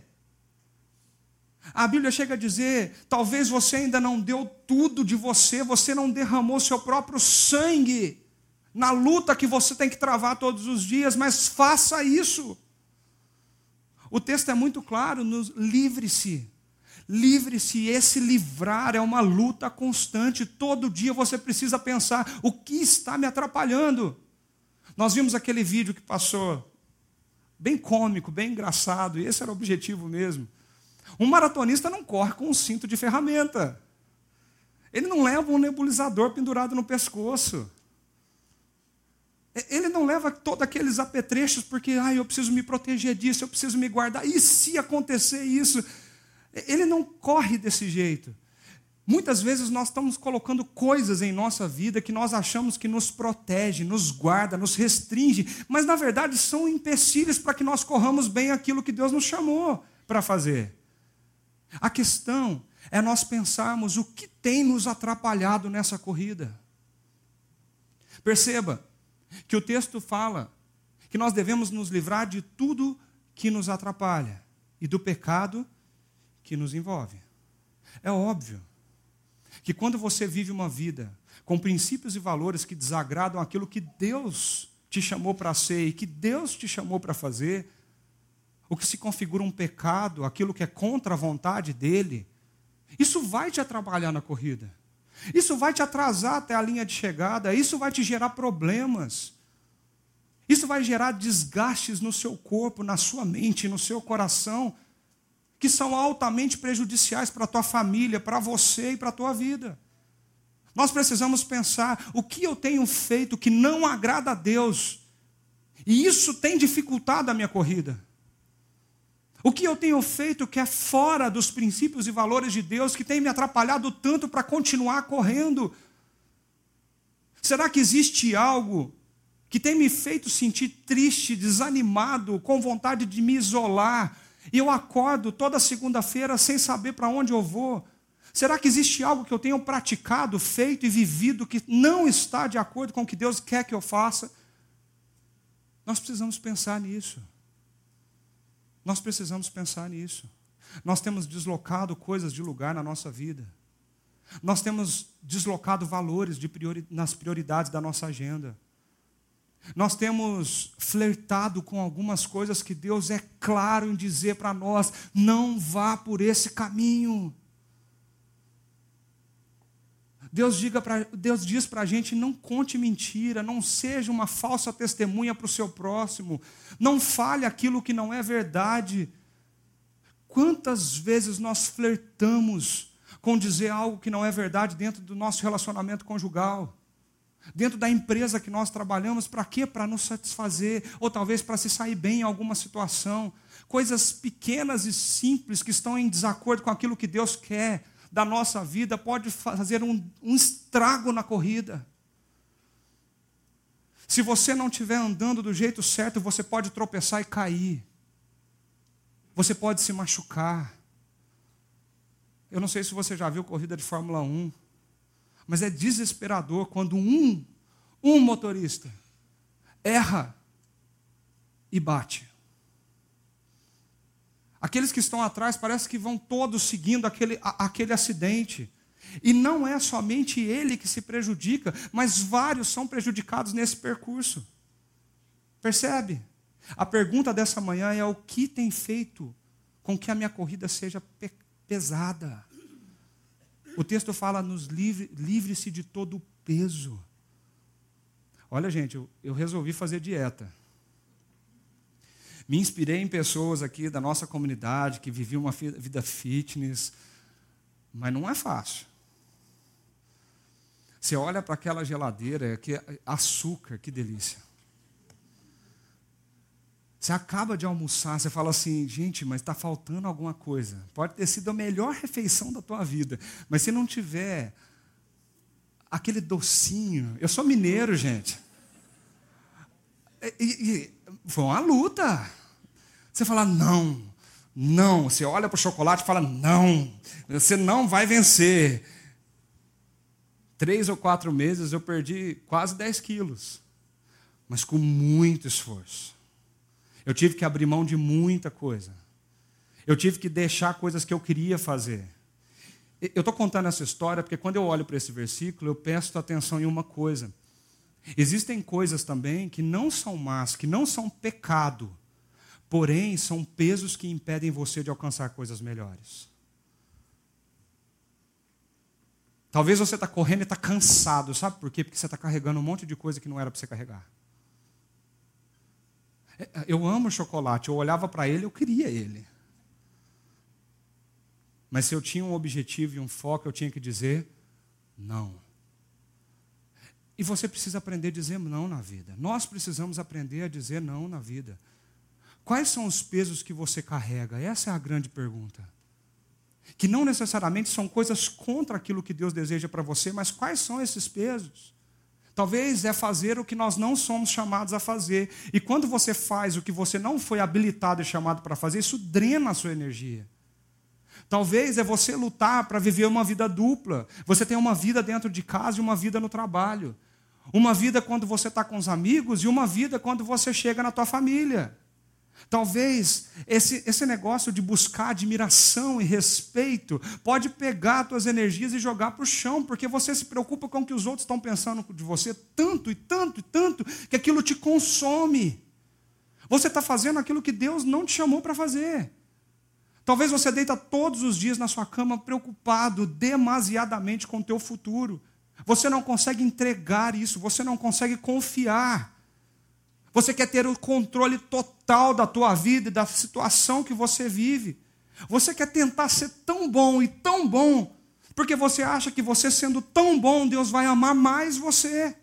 A Bíblia chega a dizer: talvez você ainda não deu tudo de você, você não derramou seu próprio sangue na luta que você tem que travar todos os dias, mas faça isso. O texto é muito claro: livre-se. Livre-se, esse livrar é uma luta constante. Todo dia você precisa pensar: o que está me atrapalhando? Nós vimos aquele vídeo que passou, bem cômico, bem engraçado, e esse era o objetivo mesmo. Um maratonista não corre com um cinto de ferramenta. Ele não leva um nebulizador pendurado no pescoço. Ele não leva todos aqueles apetrechos porque ah, eu preciso me proteger disso, eu preciso me guardar. E se acontecer isso? Ele não corre desse jeito. Muitas vezes nós estamos colocando coisas em nossa vida que nós achamos que nos protege, nos guarda, nos restringe, mas na verdade são empecilhos para que nós corramos bem aquilo que Deus nos chamou para fazer. A questão é nós pensarmos o que tem nos atrapalhado nessa corrida. Perceba, que o texto fala que nós devemos nos livrar de tudo que nos atrapalha e do pecado que nos envolve. É óbvio que quando você vive uma vida com princípios e valores que desagradam aquilo que Deus te chamou para ser e que Deus te chamou para fazer, o que se configura um pecado, aquilo que é contra a vontade dele, isso vai te atrapalhar na corrida. Isso vai te atrasar até a linha de chegada, isso vai te gerar problemas. Isso vai gerar desgastes no seu corpo, na sua mente, no seu coração, que são altamente prejudiciais para a tua família, para você e para a tua vida. Nós precisamos pensar o que eu tenho feito que não agrada a Deus, e isso tem dificultado a minha corrida. O que eu tenho feito que é fora dos princípios e valores de Deus, que tem me atrapalhado tanto para continuar correndo? Será que existe algo que tem me feito sentir triste, desanimado, com vontade de me isolar, e eu acordo toda segunda-feira sem saber para onde eu vou? Será que existe algo que eu tenho praticado, feito e vivido que não está de acordo com o que Deus quer que eu faça? Nós precisamos pensar nisso. Nós precisamos pensar nisso. Nós temos deslocado coisas de lugar na nossa vida. Nós temos deslocado valores de priori nas prioridades da nossa agenda. Nós temos flertado com algumas coisas que Deus é claro em dizer para nós: não vá por esse caminho. Deus, diga pra, Deus diz para a gente: não conte mentira, não seja uma falsa testemunha para o seu próximo, não fale aquilo que não é verdade. Quantas vezes nós flertamos com dizer algo que não é verdade dentro do nosso relacionamento conjugal? Dentro da empresa que nós trabalhamos, para quê? Para nos satisfazer, ou talvez para se sair bem em alguma situação. Coisas pequenas e simples que estão em desacordo com aquilo que Deus quer da nossa vida pode fazer um, um estrago na corrida. Se você não estiver andando do jeito certo, você pode tropeçar e cair. Você pode se machucar. Eu não sei se você já viu corrida de Fórmula 1, mas é desesperador quando um, um motorista erra e bate. Aqueles que estão atrás parece que vão todos seguindo aquele, a, aquele acidente. E não é somente ele que se prejudica, mas vários são prejudicados nesse percurso. Percebe? A pergunta dessa manhã é: o que tem feito com que a minha corrida seja pe pesada? O texto fala: nos livre-se livre de todo o peso. Olha, gente, eu, eu resolvi fazer dieta. Me inspirei em pessoas aqui da nossa comunidade que viviam uma vida fitness, mas não é fácil. Você olha para aquela geladeira, que é açúcar, que delícia. Você acaba de almoçar, você fala assim, gente, mas está faltando alguma coisa. Pode ter sido a melhor refeição da tua vida, mas se não tiver aquele docinho, eu sou mineiro, gente. E, e, foi uma luta. Você fala, não, não. Você olha para o chocolate e fala, não, você não vai vencer. Três ou quatro meses eu perdi quase 10 quilos, mas com muito esforço. Eu tive que abrir mão de muita coisa. Eu tive que deixar coisas que eu queria fazer. Eu estou contando essa história porque quando eu olho para esse versículo, eu presto atenção em uma coisa. Existem coisas também que não são más, que não são pecado, porém são pesos que impedem você de alcançar coisas melhores. Talvez você está correndo e está cansado, sabe por quê? Porque você está carregando um monte de coisa que não era para você carregar. É, eu amo chocolate, eu olhava para ele, eu queria ele. Mas se eu tinha um objetivo e um foco, eu tinha que dizer não. E você precisa aprender a dizer não na vida. Nós precisamos aprender a dizer não na vida. Quais são os pesos que você carrega? Essa é a grande pergunta. Que não necessariamente são coisas contra aquilo que Deus deseja para você, mas quais são esses pesos? Talvez é fazer o que nós não somos chamados a fazer. E quando você faz o que você não foi habilitado e chamado para fazer, isso drena a sua energia. Talvez é você lutar para viver uma vida dupla. Você tem uma vida dentro de casa e uma vida no trabalho. Uma vida quando você está com os amigos e uma vida quando você chega na tua família. Talvez esse, esse negócio de buscar admiração e respeito pode pegar tuas energias e jogar para o chão, porque você se preocupa com o que os outros estão pensando de você tanto e tanto e tanto que aquilo te consome. Você está fazendo aquilo que Deus não te chamou para fazer. Talvez você deita todos os dias na sua cama preocupado demasiadamente com o teu futuro. Você não consegue entregar isso, você não consegue confiar. Você quer ter o controle total da tua vida e da situação que você vive. Você quer tentar ser tão bom e tão bom, porque você acha que você sendo tão bom, Deus vai amar mais você.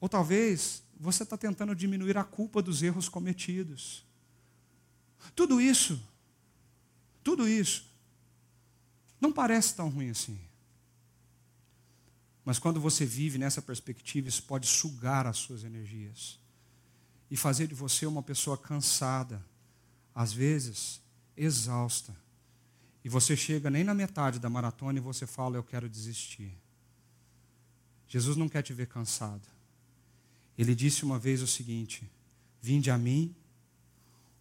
Ou talvez você está tentando diminuir a culpa dos erros cometidos. Tudo isso, tudo isso, não parece tão ruim assim. Mas quando você vive nessa perspectiva, isso pode sugar as suas energias e fazer de você uma pessoa cansada, às vezes exausta. E você chega nem na metade da maratona e você fala: Eu quero desistir. Jesus não quer te ver cansado. Ele disse uma vez o seguinte: Vinde a mim,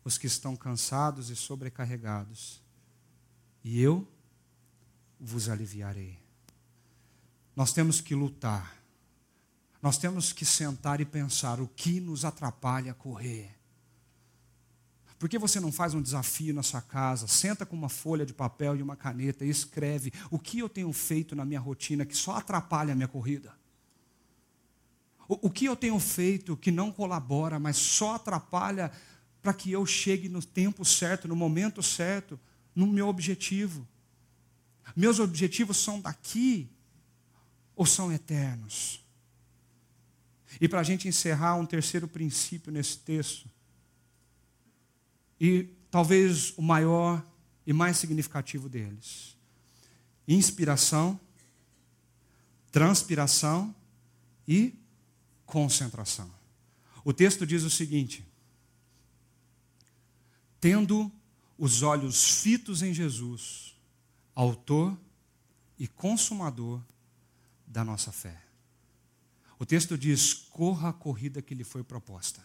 os que estão cansados e sobrecarregados, e eu vos aliviarei. Nós temos que lutar. Nós temos que sentar e pensar o que nos atrapalha a correr. Por que você não faz um desafio na sua casa? Senta com uma folha de papel e uma caneta e escreve o que eu tenho feito na minha rotina que só atrapalha a minha corrida. O, o que eu tenho feito que não colabora, mas só atrapalha para que eu chegue no tempo certo, no momento certo, no meu objetivo. Meus objetivos são daqui ou são eternos? E para a gente encerrar, um terceiro princípio nesse texto, e talvez o maior e mais significativo deles: inspiração, transpiração e concentração. O texto diz o seguinte: tendo os olhos fitos em Jesus, Autor e Consumador da nossa fé. O texto diz: corra a corrida que lhe foi proposta,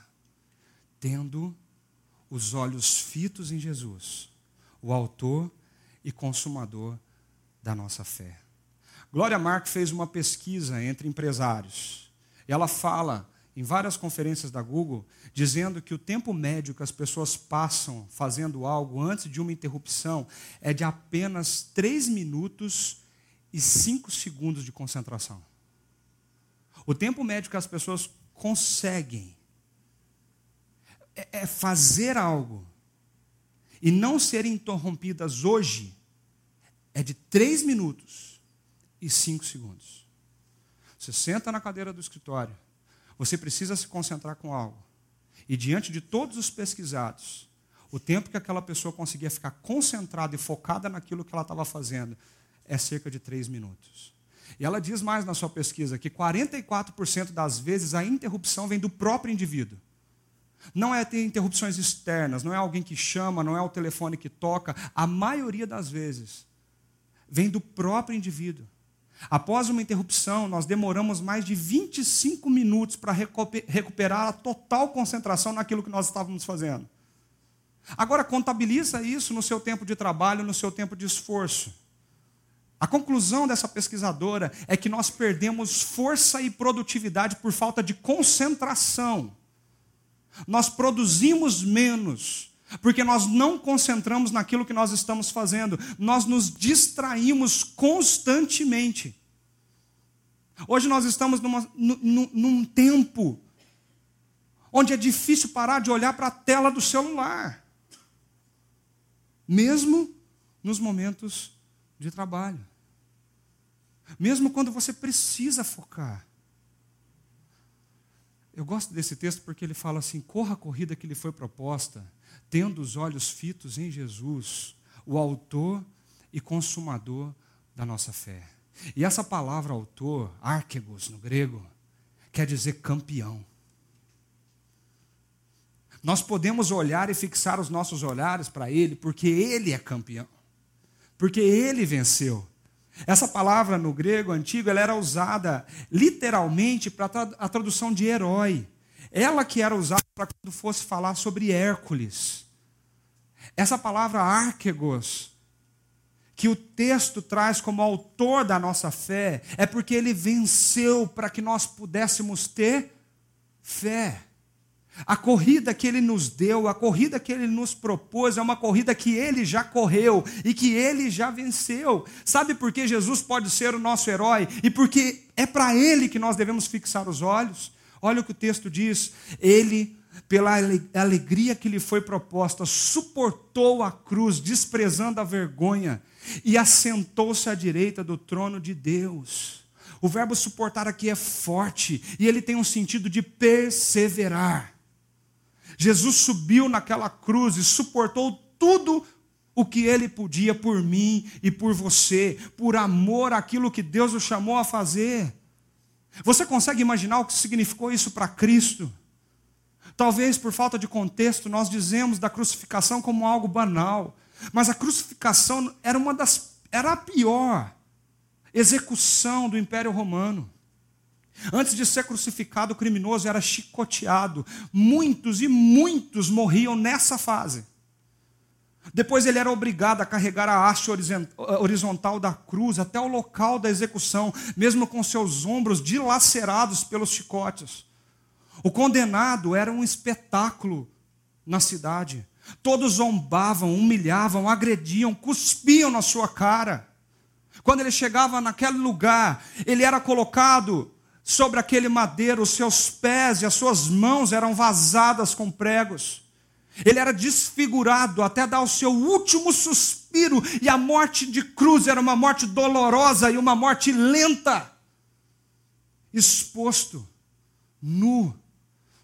tendo os olhos fitos em Jesus, o Autor e Consumador da nossa fé. Glória Mark fez uma pesquisa entre empresários. Ela fala em várias conferências da Google, dizendo que o tempo médio que as pessoas passam fazendo algo antes de uma interrupção é de apenas 3 minutos e 5 segundos de concentração. O tempo médio que as pessoas conseguem é, é fazer algo e não serem interrompidas hoje é de 3 minutos e 5 segundos. Você senta na cadeira do escritório, você precisa se concentrar com algo. E diante de todos os pesquisados, o tempo que aquela pessoa conseguia ficar concentrada e focada naquilo que ela estava fazendo é cerca de três minutos. E ela diz mais na sua pesquisa que 44% das vezes a interrupção vem do próprio indivíduo. Não é ter interrupções externas, não é alguém que chama, não é o telefone que toca. A maioria das vezes vem do próprio indivíduo. Após uma interrupção, nós demoramos mais de 25 minutos para recuperar a total concentração naquilo que nós estávamos fazendo. Agora, contabiliza isso no seu tempo de trabalho, no seu tempo de esforço. A conclusão dessa pesquisadora é que nós perdemos força e produtividade por falta de concentração. Nós produzimos menos, porque nós não concentramos naquilo que nós estamos fazendo, nós nos distraímos constantemente. Hoje nós estamos numa, num, num tempo onde é difícil parar de olhar para a tela do celular, mesmo nos momentos de trabalho. Mesmo quando você precisa focar. Eu gosto desse texto porque ele fala assim: corra a corrida que lhe foi proposta, tendo os olhos fitos em Jesus, o Autor e Consumador da nossa fé. E essa palavra autor, arquegos no grego, quer dizer campeão. Nós podemos olhar e fixar os nossos olhares para Ele, porque Ele é campeão, porque Ele venceu. Essa palavra no grego antigo ela era usada literalmente para a tradução de herói. ela que era usada para quando fosse falar sobre Hércules. Essa palavra arquegos, que o texto traz como autor da nossa fé, é porque ele venceu para que nós pudéssemos ter fé. A corrida que ele nos deu, a corrida que ele nos propôs, é uma corrida que ele já correu e que ele já venceu. Sabe por que Jesus pode ser o nosso herói? E porque é para ele que nós devemos fixar os olhos? Olha o que o texto diz. Ele, pela alegria que lhe foi proposta, suportou a cruz, desprezando a vergonha, e assentou-se à direita do trono de Deus. O verbo suportar aqui é forte e ele tem um sentido de perseverar. Jesus subiu naquela cruz e suportou tudo o que ele podia por mim e por você, por amor àquilo que Deus o chamou a fazer. Você consegue imaginar o que significou isso para Cristo? Talvez por falta de contexto nós dizemos da crucificação como algo banal, mas a crucificação era uma das era a pior execução do Império Romano. Antes de ser crucificado, o criminoso era chicoteado. Muitos e muitos morriam nessa fase. Depois ele era obrigado a carregar a haste horizontal da cruz até o local da execução, mesmo com seus ombros dilacerados pelos chicotes. O condenado era um espetáculo na cidade. Todos zombavam, humilhavam, agrediam, cuspiam na sua cara. Quando ele chegava naquele lugar, ele era colocado sobre aquele madeiro, os seus pés e as suas mãos eram vazadas com pregos. Ele era desfigurado até dar o seu último suspiro, e a morte de cruz era uma morte dolorosa e uma morte lenta. Exposto, nu,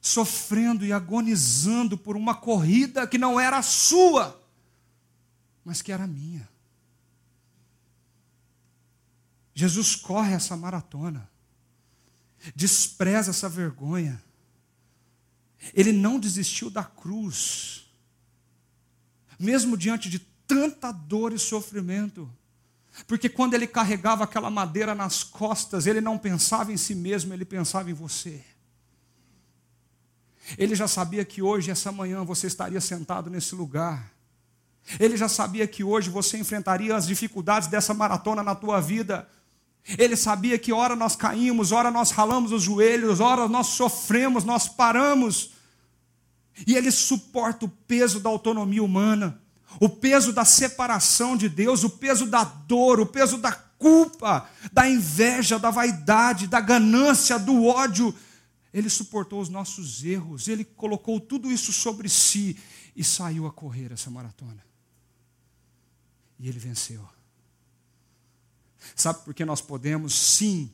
sofrendo e agonizando por uma corrida que não era sua, mas que era minha. Jesus corre essa maratona despreza essa vergonha. Ele não desistiu da cruz, mesmo diante de tanta dor e sofrimento. Porque quando ele carregava aquela madeira nas costas, ele não pensava em si mesmo, ele pensava em você. Ele já sabia que hoje, essa manhã, você estaria sentado nesse lugar. Ele já sabia que hoje você enfrentaria as dificuldades dessa maratona na tua vida. Ele sabia que ora nós caímos, ora nós ralamos os joelhos, ora nós sofremos, nós paramos. E ele suporta o peso da autonomia humana, o peso da separação de Deus, o peso da dor, o peso da culpa, da inveja, da vaidade, da ganância, do ódio. Ele suportou os nossos erros, ele colocou tudo isso sobre si e saiu a correr essa maratona. E ele venceu. Sabe por que nós podemos sim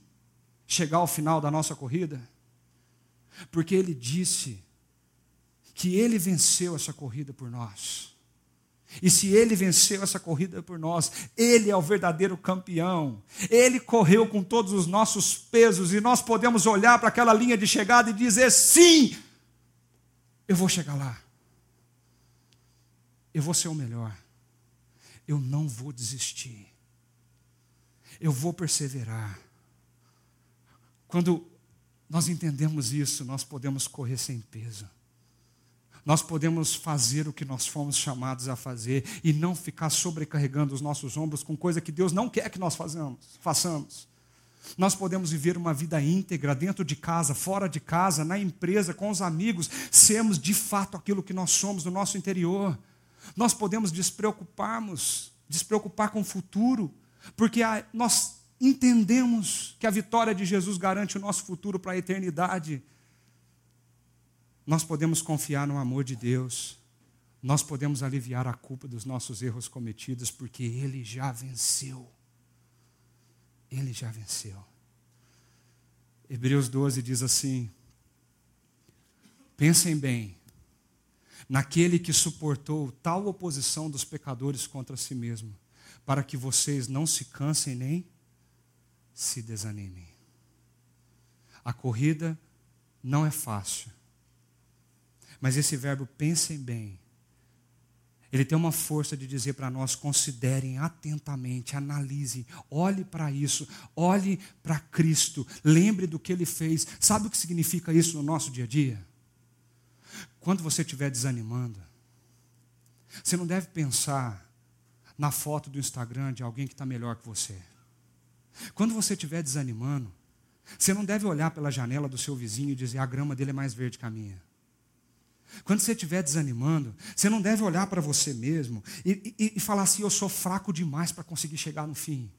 chegar ao final da nossa corrida? Porque ele disse que ele venceu essa corrida por nós. E se ele venceu essa corrida por nós, ele é o verdadeiro campeão. Ele correu com todos os nossos pesos e nós podemos olhar para aquela linha de chegada e dizer: sim, eu vou chegar lá. Eu vou ser o melhor. Eu não vou desistir eu vou perseverar. Quando nós entendemos isso, nós podemos correr sem peso. Nós podemos fazer o que nós fomos chamados a fazer e não ficar sobrecarregando os nossos ombros com coisa que Deus não quer que nós façamos. façamos. Nós podemos viver uma vida íntegra dentro de casa, fora de casa, na empresa, com os amigos, sermos de fato aquilo que nós somos no nosso interior. Nós podemos despreocuparmos, despreocupar com o futuro, porque a, nós entendemos que a vitória de Jesus garante o nosso futuro para a eternidade. Nós podemos confiar no amor de Deus, nós podemos aliviar a culpa dos nossos erros cometidos, porque Ele já venceu. Ele já venceu. Hebreus 12 diz assim: Pensem bem, naquele que suportou tal oposição dos pecadores contra si mesmo para que vocês não se cansem nem se desanimem. A corrida não é fácil. Mas esse verbo pensem bem. Ele tem uma força de dizer para nós: considerem atentamente, analisem, olhe para isso, olhe para Cristo, lembre do que ele fez. Sabe o que significa isso no nosso dia a dia? Quando você estiver desanimando, você não deve pensar na foto do Instagram de alguém que está melhor que você. Quando você estiver desanimando, você não deve olhar pela janela do seu vizinho e dizer a grama dele é mais verde que a minha. Quando você estiver desanimando, você não deve olhar para você mesmo e, e, e, falar assim: eu sou fraco demais para conseguir chegar no fim.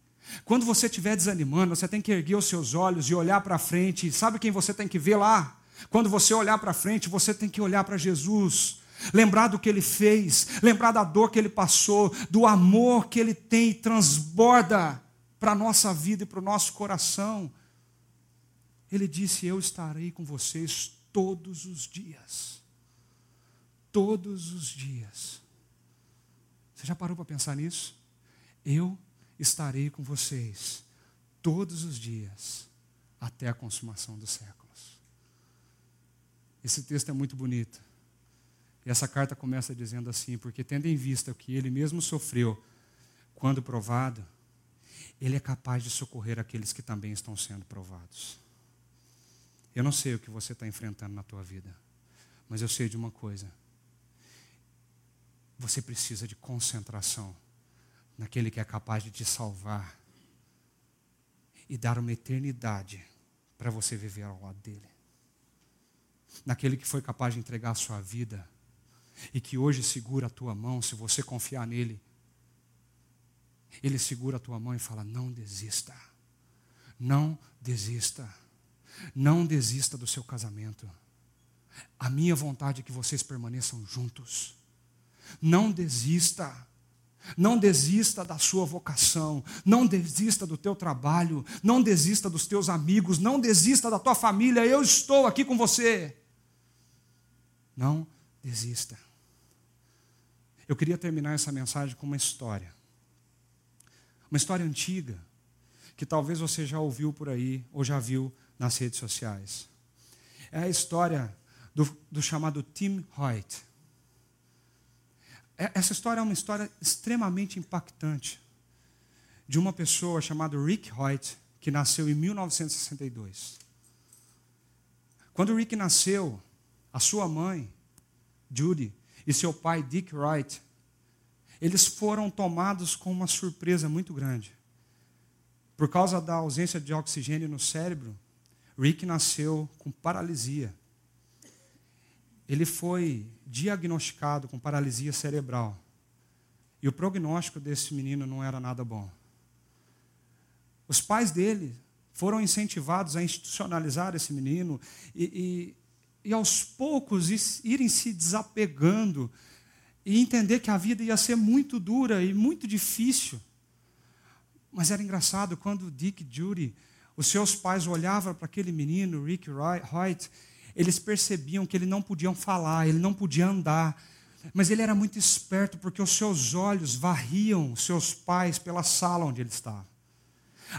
Quando você estiver desanimando, você tem que erguer os seus olhos e olhar para frente. Sabe quem você tem que ver lá? Quando você olhar para frente, você tem que olhar para Jesus. Lembrar do que ele fez, lembrar da dor que ele passou, do amor que ele tem e transborda para a nossa vida e para o nosso coração. Ele disse: Eu estarei com vocês todos os dias. Todos os dias. Você já parou para pensar nisso? Eu estarei com vocês todos os dias, até a consumação dos séculos. Esse texto é muito bonito. E essa carta começa dizendo assim: Porque tendo em vista o que ele mesmo sofreu quando provado, ele é capaz de socorrer aqueles que também estão sendo provados. Eu não sei o que você está enfrentando na tua vida, mas eu sei de uma coisa. Você precisa de concentração naquele que é capaz de te salvar e dar uma eternidade para você viver ao lado dele. Naquele que foi capaz de entregar a sua vida e que hoje segura a tua mão, se você confiar nele, ele segura a tua mão e fala: Não desista, não desista. Não desista do seu casamento. A minha vontade é que vocês permaneçam juntos. Não desista. Não desista da sua vocação, não desista do teu trabalho, não desista dos teus amigos, não desista da tua família. Eu estou aqui com você. Não desista. Eu queria terminar essa mensagem com uma história. Uma história antiga, que talvez você já ouviu por aí ou já viu nas redes sociais. É a história do, do chamado Tim Hoyt. É, essa história é uma história extremamente impactante de uma pessoa chamada Rick Hoyt, que nasceu em 1962. Quando Rick nasceu, a sua mãe, Judy, e seu pai, Dick Wright, eles foram tomados com uma surpresa muito grande. Por causa da ausência de oxigênio no cérebro, Rick nasceu com paralisia. Ele foi diagnosticado com paralisia cerebral. E o prognóstico desse menino não era nada bom. Os pais dele foram incentivados a institucionalizar esse menino e, e, aos poucos irem se desapegando e entender que a vida ia ser muito dura e muito difícil. Mas era engraçado quando Dick Judy os seus pais olhavam para aquele menino, Rick Wright, eles percebiam que ele não podia falar, ele não podia andar, mas ele era muito esperto porque os seus olhos varriam seus pais pela sala onde ele estava.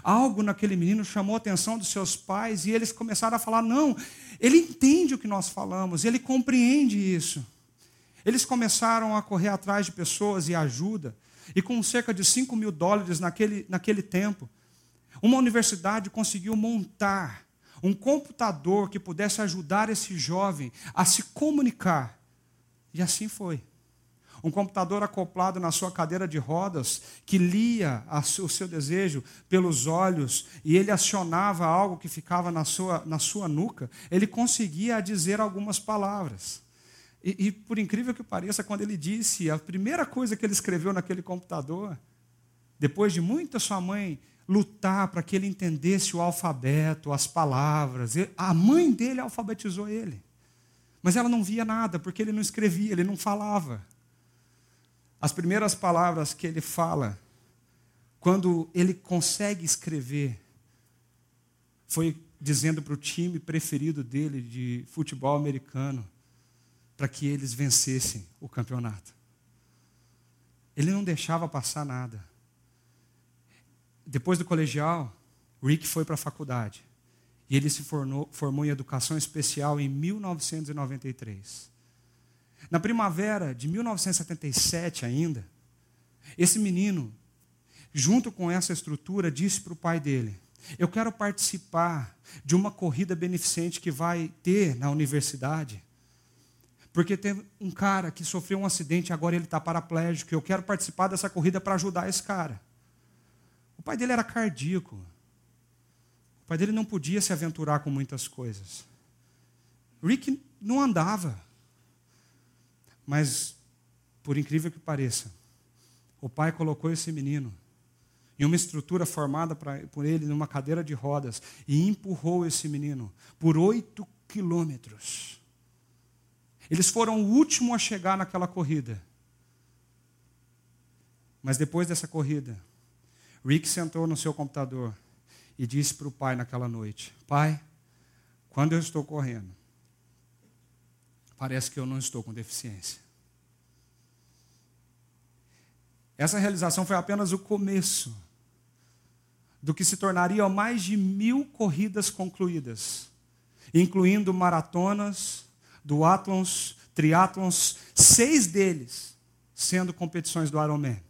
Algo naquele menino chamou a atenção dos seus pais e eles começaram a falar: não, ele entende o que nós falamos, ele compreende isso. Eles começaram a correr atrás de pessoas e ajuda, e com cerca de 5 mil dólares naquele, naquele tempo, uma universidade conseguiu montar um computador que pudesse ajudar esse jovem a se comunicar. E assim foi. Um computador acoplado na sua cadeira de rodas, que lia o seu desejo pelos olhos e ele acionava algo que ficava na sua, na sua nuca, ele conseguia dizer algumas palavras. E, e, por incrível que pareça, quando ele disse, a primeira coisa que ele escreveu naquele computador, depois de muita sua mãe lutar para que ele entendesse o alfabeto, as palavras. A mãe dele alfabetizou ele. Mas ela não via nada, porque ele não escrevia, ele não falava. As primeiras palavras que ele fala, quando ele consegue escrever, foi dizendo para o time preferido dele de futebol americano, para que eles vencessem o campeonato. Ele não deixava passar nada. Depois do colegial, Rick foi para a faculdade. E ele se formou, formou em educação especial em 1993. Na primavera de 1977 ainda, esse menino, junto com essa estrutura, disse para o pai dele: Eu quero participar de uma corrida beneficente que vai ter na universidade, Porque tem um cara que sofreu um acidente e agora ele está paraplégico. Eu quero participar dessa corrida para ajudar esse cara. O pai dele era cardíaco. O pai dele não podia se aventurar com muitas coisas. Rick não andava. Mas, por incrível que pareça, o pai colocou esse menino em uma estrutura formada pra, por ele numa cadeira de rodas e empurrou esse menino por oito quilômetros. Eles foram o último a chegar naquela corrida. Mas depois dessa corrida, Rick sentou no seu computador e disse para o pai naquela noite: Pai, quando eu estou correndo, parece que eu não estou com deficiência. Essa realização foi apenas o começo do que se tornaria mais de mil corridas concluídas, incluindo maratonas, duatlons, triatlons, seis deles sendo competições do Ironman.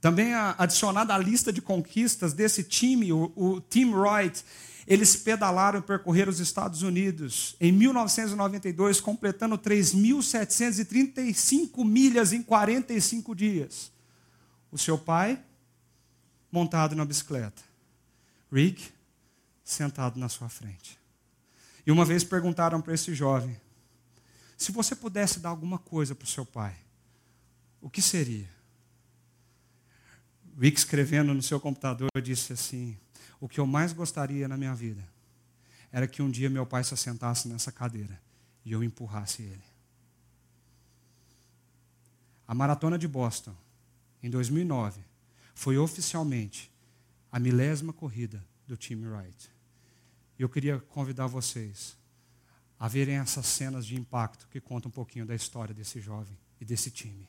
Também adicionada à lista de conquistas desse time, o, o Team Wright, eles pedalaram e percorreram os Estados Unidos em 1992, completando 3.735 milhas em 45 dias. O seu pai, montado na bicicleta. Rick, sentado na sua frente. E uma vez perguntaram para esse jovem: se você pudesse dar alguma coisa para o seu pai, o que seria? Rick, escrevendo no seu computador, disse assim: o que eu mais gostaria na minha vida era que um dia meu pai se assentasse nessa cadeira e eu empurrasse ele. A maratona de Boston, em 2009, foi oficialmente a milésima corrida do time Wright. E eu queria convidar vocês a verem essas cenas de impacto que contam um pouquinho da história desse jovem e desse time.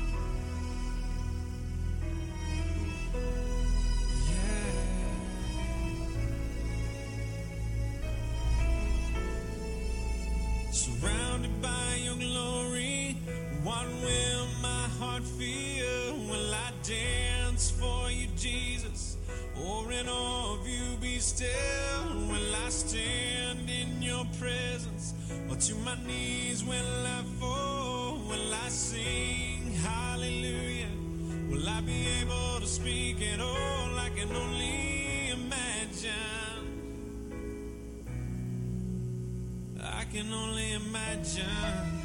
Can only imagine.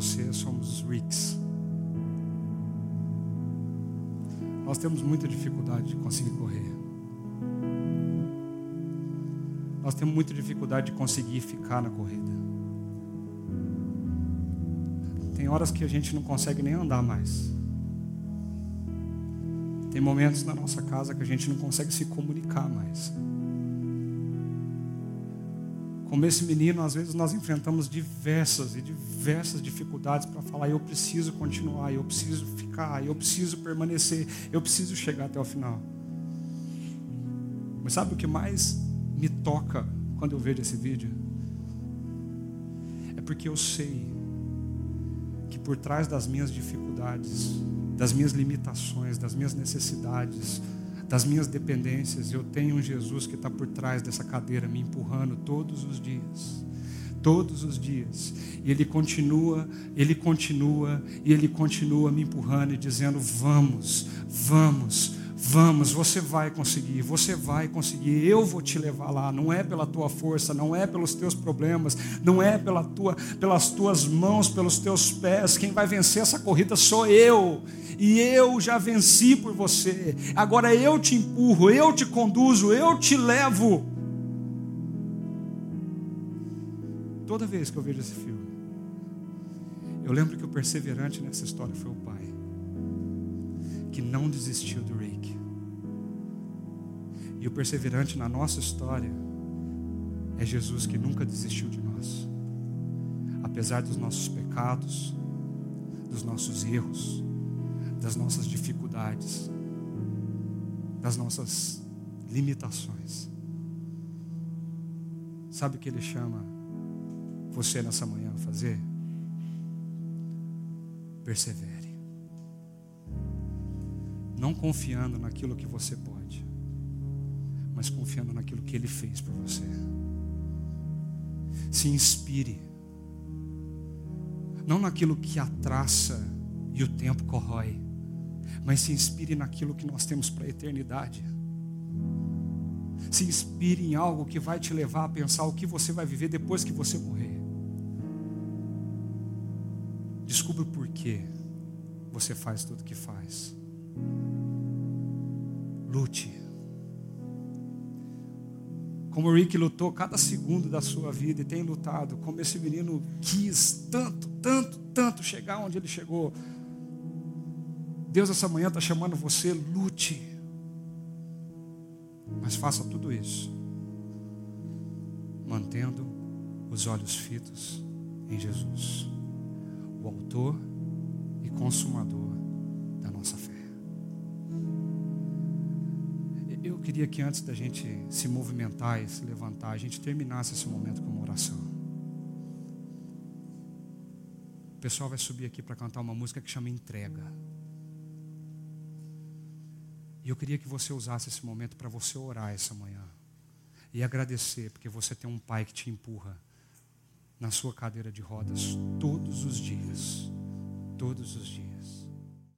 Você somos os Ricks. Nós temos muita dificuldade de conseguir correr. Nós temos muita dificuldade de conseguir ficar na corrida. Tem horas que a gente não consegue nem andar mais. Tem momentos na nossa casa que a gente não consegue se comunicar mais. Como esse menino, às vezes nós enfrentamos diversas e diversas dificuldades para falar: eu preciso continuar, eu preciso ficar, eu preciso permanecer, eu preciso chegar até o final. Mas sabe o que mais me toca quando eu vejo esse vídeo? É porque eu sei que por trás das minhas dificuldades, das minhas limitações, das minhas necessidades, das minhas dependências, eu tenho um Jesus que está por trás dessa cadeira me empurrando todos os dias. Todos os dias. E Ele continua, Ele continua, e Ele continua me empurrando e dizendo: Vamos, vamos, Vamos, você vai conseguir, você vai conseguir. Eu vou te levar lá. Não é pela tua força, não é pelos teus problemas, não é pela tua, pelas tuas mãos, pelos teus pés. Quem vai vencer essa corrida sou eu. E eu já venci por você. Agora eu te empurro, eu te conduzo, eu te levo. Toda vez que eu vejo esse filme, eu lembro que o perseverante nessa história foi o pai, que não desistiu do. E o perseverante na nossa história é Jesus que nunca desistiu de nós, apesar dos nossos pecados, dos nossos erros, das nossas dificuldades, das nossas limitações. Sabe o que ele chama você nessa manhã a fazer? Persevere. Não confiando naquilo que você pode, mas confiando naquilo que ele fez por você. Se inspire. Não naquilo que a traça e o tempo corrói, mas se inspire naquilo que nós temos para a eternidade. Se inspire em algo que vai te levar a pensar o que você vai viver depois que você morrer. Descubra o porquê você faz tudo o que faz. Lute. Como o Rick lutou cada segundo da sua vida e tem lutado, como esse menino quis tanto, tanto, tanto chegar onde ele chegou. Deus essa manhã está chamando você, lute. Mas faça tudo isso, mantendo os olhos fitos em Jesus, o Autor e Consumador da nossa fé. Queria que antes da gente se movimentar e se levantar, a gente terminasse esse momento com uma oração. O pessoal vai subir aqui para cantar uma música que chama Entrega. E eu queria que você usasse esse momento para você orar essa manhã. E agradecer, porque você tem um pai que te empurra na sua cadeira de rodas todos os dias. Todos os dias.